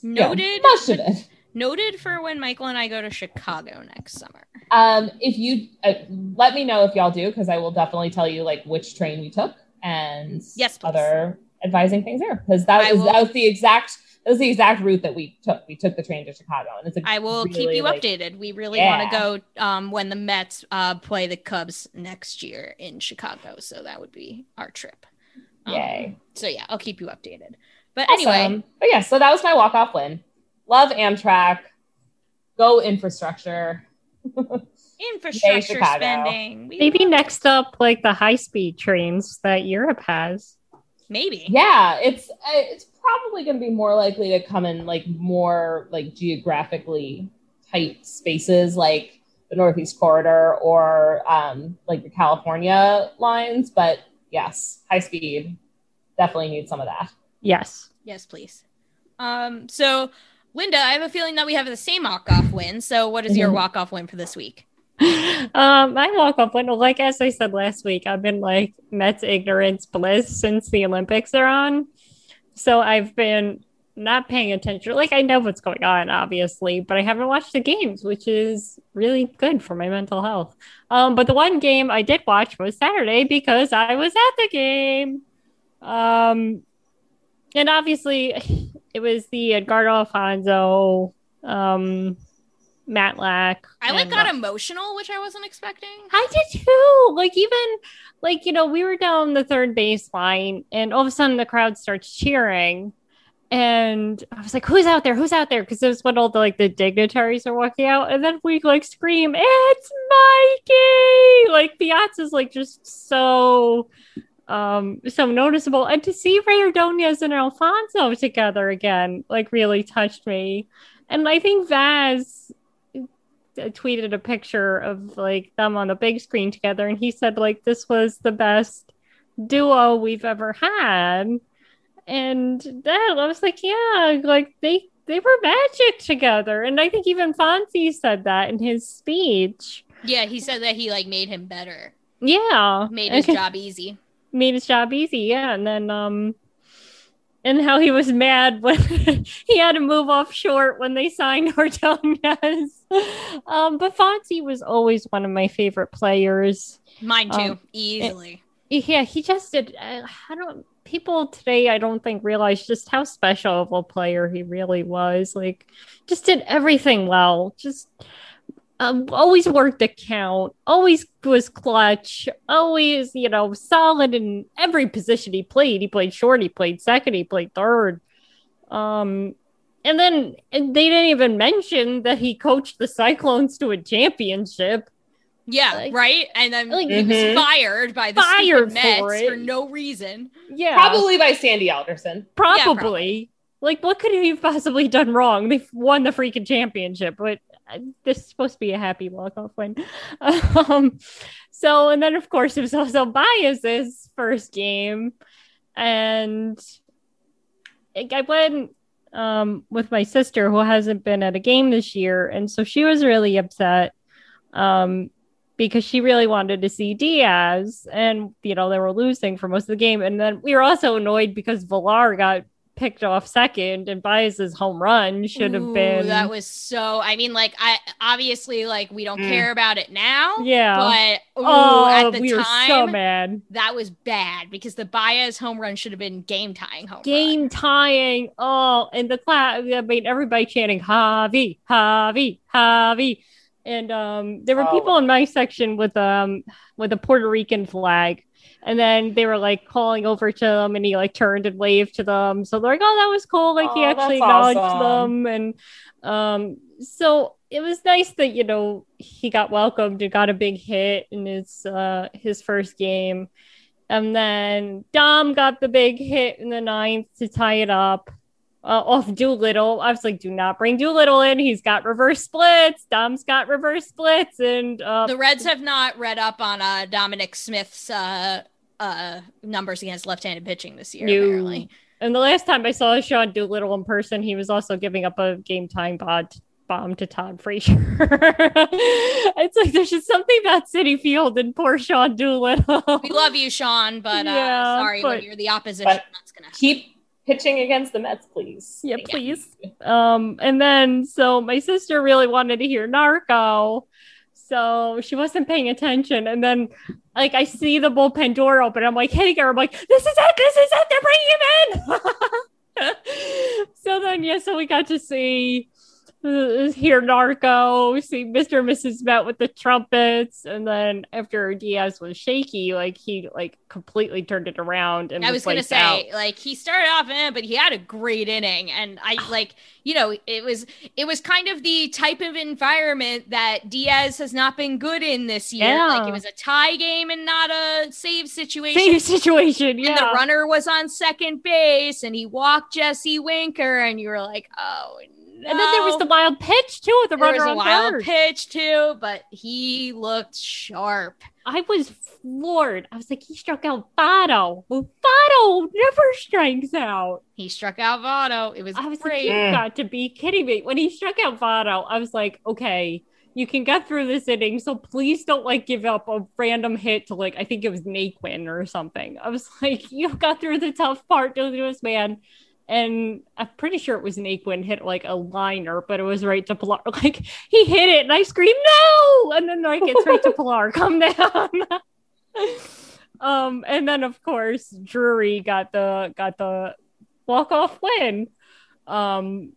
Noted. much of it. Noted for when Michael and I go to Chicago next summer. Um, if you uh, let me know if y'all do, because I will definitely tell you like which train we took and yes, other advising things there. Because that I is will- that was the exact that was the exact route that we took. We took the train to Chicago, and it's a I will keep you like- updated. We really Yeah. want to go um, when the Mets uh, play the Cubs next year in Chicago. So that would be our trip. Um, Yay. So yeah, I'll keep you updated. But anyway, but yeah, so that was my walk off win. Love Amtrak. Go infrastructure. *laughs* infrastructure spending. We Maybe next up, like the high speed trains that Europe has. Maybe. Yeah, it's uh, it's probably going to be more likely to come in like more like geographically tight spaces, like the Northeast Corridor or um, like the California lines. But yes, high speed definitely need some of that. Yes. Yes, please. Um, so Linda, I have a feeling that we have the same walk off win. So what is your Mhm. walk off win for this week? Um, I walk up window like as I said last week, I've been like Mets ignorance bliss since the Olympics are on. So I've been not paying attention. Like I know what's going on, obviously, but I haven't watched the games, which is really good for my mental health. Um, but the one game I did watch was Saturday because I was at the game. Um, and obviously *sighs* it was the Edgardo Alfonzo, um, Matlack. I like got emotional, which I wasn't expecting. I did too. Like even like you know we were down the third baseline, and all of a sudden the crowd starts cheering, and I was like, "Who's out there? Who's out there?" Because it was when all the like the dignitaries are walking out, and then we like scream, "It's Mikey!" Like Piazza's like just so um so noticeable and to see Ray Ordonez and Alfonzo together again like really touched me and I think Vaz tweeted a picture of like them on the big screen together and he said like this was the best duo we've ever had. And then I was like yeah like they they were magic together. And I think even Fonzie said that in his speech. Yeah, he said that he like made him better, yeah. Made his Okay. *laughs* job easy. made his job easy yeah. And then um and how he was mad when *laughs* he had to move off short when they signed *laughs* Ordonez. Um, but Fonzie was always one of my favorite players. Mine too, Um, easily. Yeah, he just did. Uh, I don't. people today, I don't think realize just how special of a player he really was. Like, just did everything well. Just um, always worked the count, always was clutch, always, you know, solid in every position he played. He played short, he played second, he played third. Um, and then and they didn't even mention that he coached the Cyclones to a championship. Yeah, right. And then like- he was Mhm. fired by the Fired stupid for Mets it. for no reason. Yeah, Probably by Sandy Alderson. probably. like, what could he have possibly done wrong? They won the freaking championship, but this is supposed to be a happy walk-off win. *laughs* Um, so, and then of course it was also Baez's first game, and I I went um, with my sister who hasn't been at a game this year, and so she was really upset um, because she really wanted to see Diaz, and you know they were losing for most of the game, and then we were also annoyed because Villar got picked off second, and Baez's home run should have been that was so I mean like I obviously like we don't Mm. care about it now. Yeah. But ooh, oh, at the we were time so mad. that was bad because the Baez home run should have been game tying home game tying. Oh, and the class, I mean, everybody chanting Javi, Javi, Javi. And um, there were Oh. people in my section with um with a Puerto Rican flag. And then they were like calling over to them and he like turned and waved to them. So they're like, oh, that was cool. Like he Oh, actually that's acknowledged awesome. them. And um, so it was nice that, you know, he got welcomed and got a big hit in his uh his first game. And then Dom got the big hit in the ninth to tie it up uh, off Doolittle. I was like, do not bring Doolittle in. He's got reverse splits. Dom's got reverse splits. And uh, The Reds have not read up on uh Dominic Smith's uh numbers against left-handed pitching this year, you- apparently. And the last time I saw Sean Doolittle in person, he was also giving up a game time bod bomb to Todd Frazier. *laughs* it's like there's just something about Citi Field and poor Sean Doolittle. We love you, Sean, but uh Yeah, sorry when but- you're the opposition, But that's gonna keep pitching against the Mets, please. Yeah, please. Um, and then so my sister really wanted to hear Narco, so she wasn't paying attention. And then, like, I see the bullpen door open. I'm like, hey, girl, I'm like, this is it, this is it, they're bringing him in. *laughs* so then, yeah, so we got to see. *laughs* Hear Narco, see Mr. and Mrs. Met with the trumpets, and then after Diaz was shaky, like he like completely turned it around and I was gonna say, out. like he started off in, but he had a great inning, and I *sighs* like, you know, it was it was kind of the type of environment that Diaz has not been good in this year. Like it was a tie game and not a save situation. Save situation, yeah. And the runner was on second base, and he walked Jesse Winker, and you were like, oh. No. And then there was the wild pitch too with the There runner was a on wild third. pitch too, but he looked sharp. I was floored. I was like, he struck out Votto. Well, Votto never strikes out. He struck out Votto. It was, I was great. like, you've mm. got to be kidding me. When he struck out Votto, I was like, okay, you can get through this inning, so please don't like give up a random hit to like I think it was Naquin or something. I was like, *laughs* you've got through the tough part to this man. And I'm pretty sure it was Naquin hit like a liner, but it was right to Pilar. *laughs* Like he hit it, and I screamed no, and then like it's right to *laughs* Pilar. Come down. *laughs* um, and then of course Drury got the got the walk off win. Um,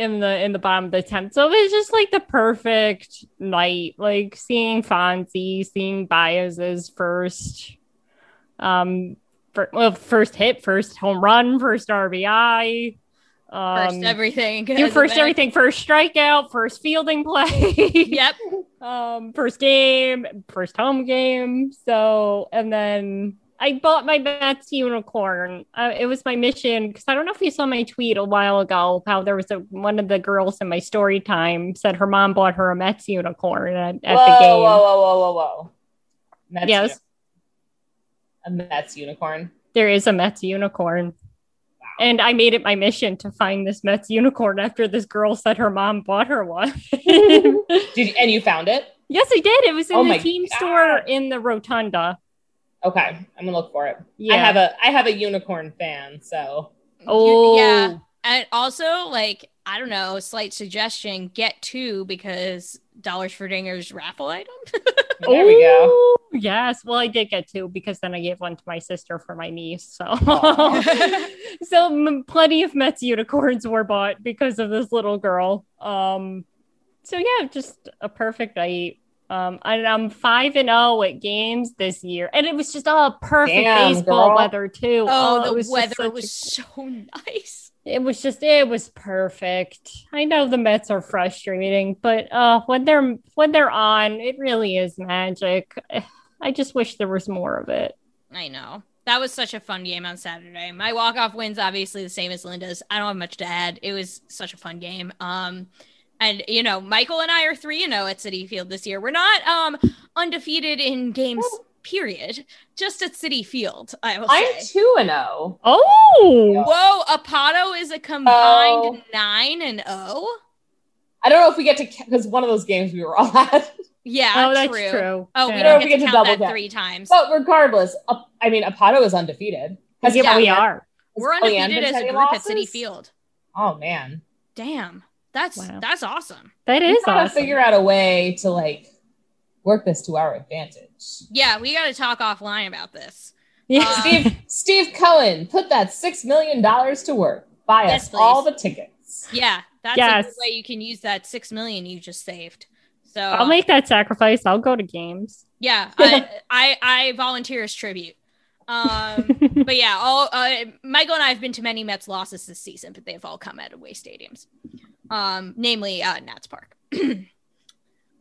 in the in the bottom of the tenth. So it was just like the perfect night, like seeing Fonzie, seeing Baez's first um fir- well, first hit, first home run, first RBI. Um, *laughs* First everything. your first everything, first strikeout, first fielding play. *laughs* Yep. um, first game, first home game. So, and then I bought my Mets unicorn. Uh, it was my mission because I don't know if you saw my tweet a while ago how there was a one of the girls in my story time said her mom bought her a Mets unicorn at, at whoa, the game. whoa, whoa, whoa, whoa, whoa. Mets Yes. Uni- a Mets unicorn. There is a Mets unicorn. And I made it my mission to find this Mets unicorn after this girl said her mom bought her one. *laughs* *laughs* Did you, and you found it? yes, I did. It was in Oh the team God. store in the rotunda. Okay, I'm gonna look for it. Yeah. I have a I have a unicorn fan, so Oh, yeah. And also, like, I don't know, slight suggestion, get two because dollars for dingers raffle item. *laughs* There we go. Yes. Well, I did get two because then I gave one to my sister for my niece. So, *laughs* so m- plenty of Mets unicorns were bought because of this little girl. Um, so yeah, just a perfect night. Um, and I'm five and zero at games this year, and it was just all perfect Damn, baseball girl. weather too. Oh, it the was just weather such a- was so *laughs* nice. It was just it was perfect. I know the Mets are frustrating, but uh when they're when they're on, it really is magic. *sighs* I just wish there was more of it. I know. That was such a fun game on Saturday. My walk-off wins obviously the same as Linda's. I don't have much to add. It was such a fun game. Um and you know, Michael and I are 3 and 0 at Citi Field this year. We're not um undefeated in games period, just at Citi Field, I will I'm say. two and zero. Oh, oh! Whoa, Apato is a combined 9 and oh? 0. I don't know if we get to because one of those games we were all *laughs* at. Yeah, Oh, that's true. true. Oh, we Yeah. don't We get get to to double that count. three times. But regardless, Ap- I mean, Apato is undefeated. Has yeah, we are. We're undefeated been as a any group at Citi? Field. Oh man, Damn. That's Wow. that's awesome. That we gotta awesome. figure out a way to like work this to our advantage. Yeah, we got to talk offline about this. Yeah. *laughs* Uh, Steve Steve Cohen, put that six million dollars to work. Buy Yes, us please. all the tickets. Yeah, that's a good way you can use that six million you just saved. So I'll make that sacrifice. I'll go to games. yeah, *laughs* I, I I volunteer as tribute. Um, *laughs* but yeah, all uh, Michael and I have been to many Mets losses this season, but they've all come at away stadiums, um, namely uh, Nats Park. *clears throat*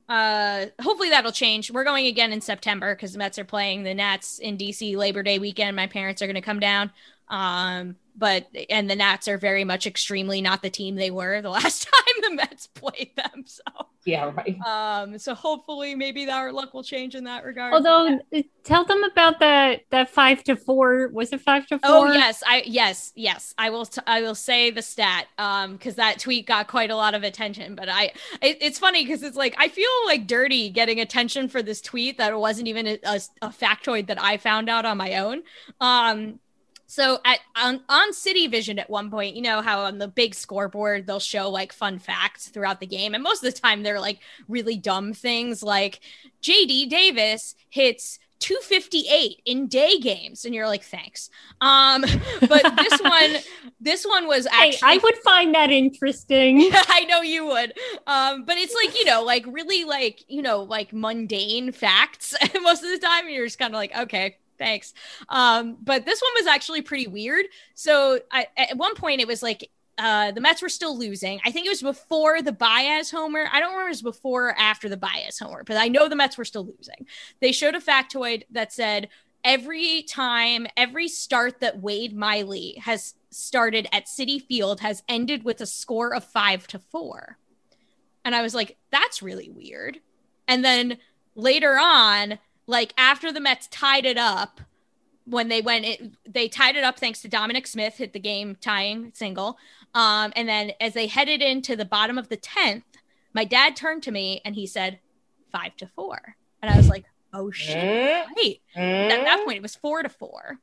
uh, hopefully that'll change. We're going again in September because the Mets are playing the Nats in DC Labor Day weekend. My parents are going to come down. Um, but and the Nats are very much extremely not the team they were the *laughs* last time the Mets played them. So Yeah, right. um, so hopefully maybe our luck will change in that regard. Although, uh, tell them about that that five to four. Was it five to four? Oh yes, I yes yes I will t- I will say the stat um because that tweet got quite a lot of attention. But I it, it's funny because it's like I feel like dirty getting attention for this tweet that wasn't even a, a, a factoid that I found out on my own. Um, so at on, on City Vision at one point, you know how on the big scoreboard they'll show like fun facts throughout the game, and most of the time they're like really dumb things like JD Davis hits 258 in day games, and you're like, thanks. Um, but this *laughs* one, this one was Hey, I would find that interesting. *laughs* I know you would. Um, but it's like, you know, like really like, you know, like mundane facts *laughs* most of the time. And you're just kind of like, okay, thanks. Um, but this one was actually pretty weird. So I, at one point it was like, uh, the Mets were still losing. I think it was before the Baez homer. I don't remember it was before or after the Baez homer, but I know the Mets were still losing. They showed a factoid that said every time, every start that Wade Miley has started at Citi Field has ended with a score of five to four. And I was like, that's really weird. And then later on, like after the Mets tied it up, when they went, it, they tied it up thanks to Dominic Smith hit the game tying single. Um, and then as they headed into the bottom of the tenth, my dad turned to me and he said, five to four. And I was like, oh shit, right. At that point, it was four to four.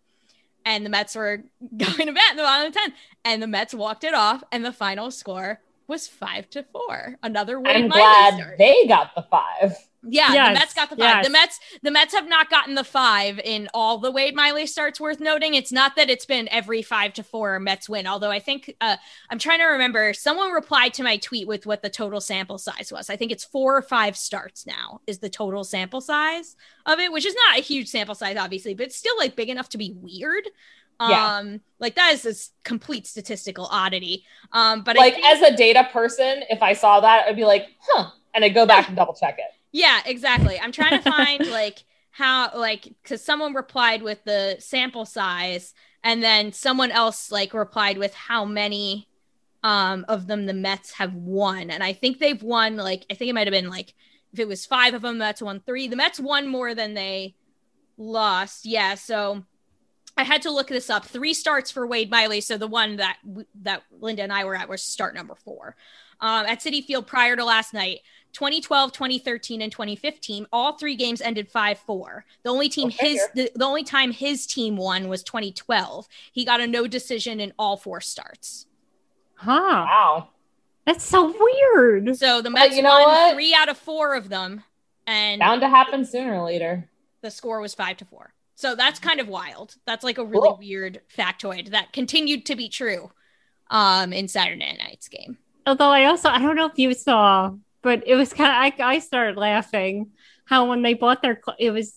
And the Mets were *laughs* going to bat in the bottom of the 10th. And the Mets walked it off, and the final score was five to four. Another win. I'm glad start. they got the five. Yeah, Yes, the Mets got the five. yes. The Mets, the Mets have not gotten the five in all the Wade Miley starts. Worth noting, it's not that it's been every five to four Mets win. Although I think uh, I'm trying to remember. Someone replied to my tweet with what the total sample size was. I think it's four or five starts now is the total sample size of it, which is not a huge sample size, obviously, but it's still like big enough to be weird. Yeah. Um, like that is a complete statistical oddity. Um, but like think- as a data person, if I saw that, I'd be like, huh, and I'd go back and double check it. Yeah, exactly. I'm trying to find *laughs* like how like because someone replied with the sample size, and then someone else like replied with how many um of them the Mets have won, and I think they've won like I think it might have been like if it was five of them, the Mets won three. The Mets won more than they lost. Yeah, so. I had to look this up. Three starts for Wade Miley. So the one that that Linda and I were at was start number four. Um, at Citi Field prior to last night, 2012, 2013, and 2015, all three games ended 5-4. The only team Okay, his the, the only time his team won was 2012. He got a no decision in all four starts. Huh. Wow. That's so weird. So the Mets you know won what? three out of four of them, and Bound to happen sooner or later. the score was five to four. So that's kind of wild. That's like a really Cool. weird factoid that continued to be true um in Saturday night's game. Although I also I don't know if you saw, but it was kind of I I started laughing how when they bought their it was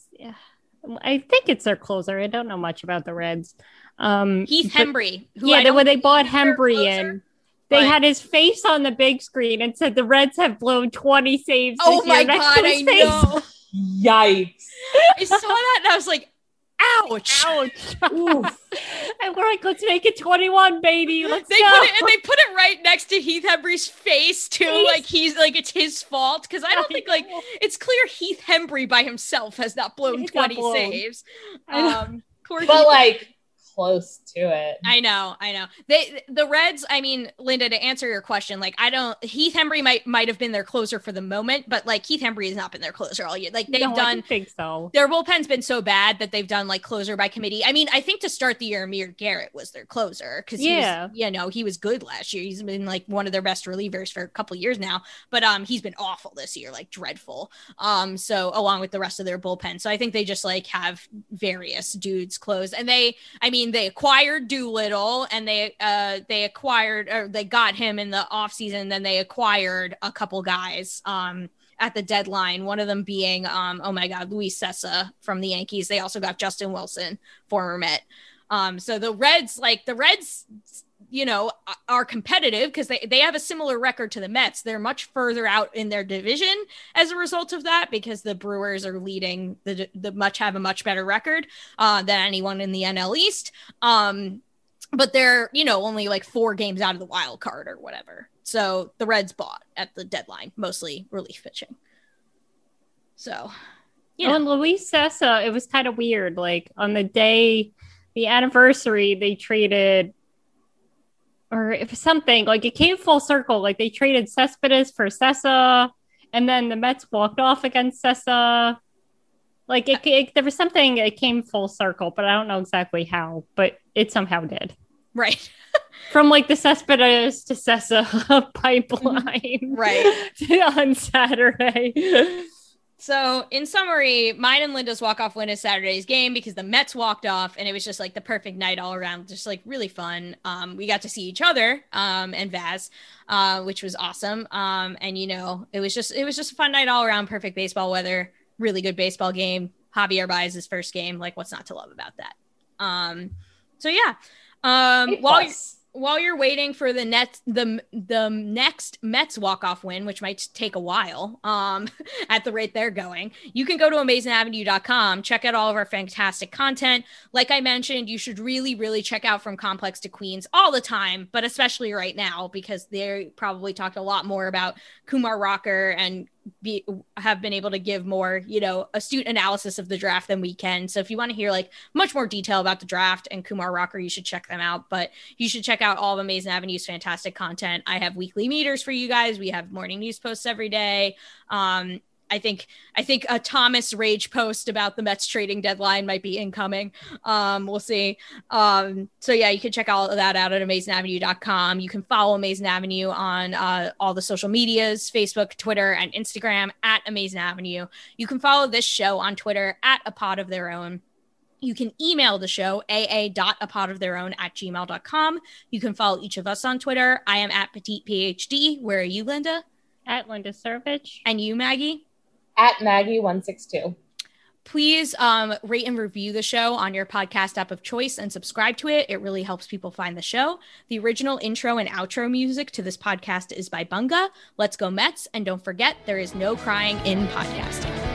I think it's their closer. I don't know much about the Reds. Um, Heath but- Hembree, yeah, I they, when they bought is their Hembree in, they but- had his face on the big screen and said the Reds have blown twenty saves. Oh this my year god, I face. know. *laughs* Yikes. I saw that and I was like, ouch. Ouch. *laughs* and we're like, let's make it 21, baby. Let's They go. put it and they put it right next to Heath Hembree's face too. Face. Like he's like it's his fault. Because I don't think like it's clear Heath Hembree by himself has not blown He's not 20 blown. saves. Um But Heath like close to it. I know, I know. They the Reds, I mean, Linda, to answer your question, like I don't Heath Hembree might might have been their closer for the moment, but like Keith Hembree has not been their closer all year. Like they've No, I done don't think so. their bullpen's been so bad that they've done like closer by committee. I mean, I think to start the year, Amir Garrett was their closer because Yeah. was, you know, he was good last year. He's been like one of their best relievers for a couple years now, but um, he's been awful this year, like dreadful. Um, so along with the rest of their bullpen, so I think they just like have various dudes close, and they, I mean, they acquired Doolittle, and they uh they acquired or they got him in the offseason, then they acquired a couple guys. Um, at the deadline, one of them being, um, oh my God, Luis Cessa from the Yankees. They also got Justin Wilson, former Met. Um, so the Reds, like the Reds, you know, are competitive because they, they have a similar record to the Mets. They're much further out in their division as a result of that because the Brewers are leading the, the much have a much better record uh, than anyone in the NL East. Um, but they're you know only like four games out of the wild card or whatever. So the Reds bought at the deadline, mostly relief pitching. So, you Oh, know, and Luis Cessa, it was kind of weird. Like on the day, the anniversary, they traded, or if something like it came full circle. Like they traded Cespedes for Cessa, and then the Mets walked off against Cessa. Like it, it, there was something. It came full circle, but I don't know exactly how. But it somehow did. right, *laughs* From like the Cespedes to Cessa *laughs* pipeline, mm-hmm. right. *laughs* on Saturday. So, in summary, mine and Linda's walk off win is Saturday's game because the Mets walked off, and it was just like the perfect night all around, just like really fun. Um, we got to see each other, um, and Vaz, uh, which was awesome. Um, and you know, it was just it was just a fun night all around. Perfect baseball weather, really good baseball game. Javier Baez's first game, like what's not to love about that? Um, so yeah, um, while. While you're waiting for the net the the next Mets walk off win, which might take a while, um, *laughs* at the rate they're going, you can go to amazinavenue.com, check out all of our fantastic content. Like I mentioned, you should really, really check out from Complex to Queens all the time, but especially right now because they probably talked a lot more about Kumar Rocker and be have been able to give more, you know, astute analysis of the draft than we can. So if you want to hear like much more detail about the draft and Kumar Rocker, you should check them out. But you should check out all of Amazin' Avenue's fantastic content. I have weekly meters for you guys. We have morning news posts every day. Um, I think I think a Thomas Rage post about the Mets trading deadline might be incoming. Um, we'll see. Um, so yeah, you can check all of that out at amazinavenue.com. You can follow Amazin' Avenue on uh, all the social medias, Facebook, Twitter, and Instagram at Amazin' Avenue. You can follow this show on Twitter at a pod of their own. You can email the show, aa.apodoftheirown at gmail.com. You can follow each of us on Twitter. I am at Petite PhD. Where are you, Linda? At Linda Surovich. And you, Maggie? At Maggie162. please um, rate and review the show on your podcast app of choice and subscribe to it. It really helps people find the show. The original intro and outro music to this podcast is by Bunga. Let's go Mets. And don't forget, there is no crying in podcasting.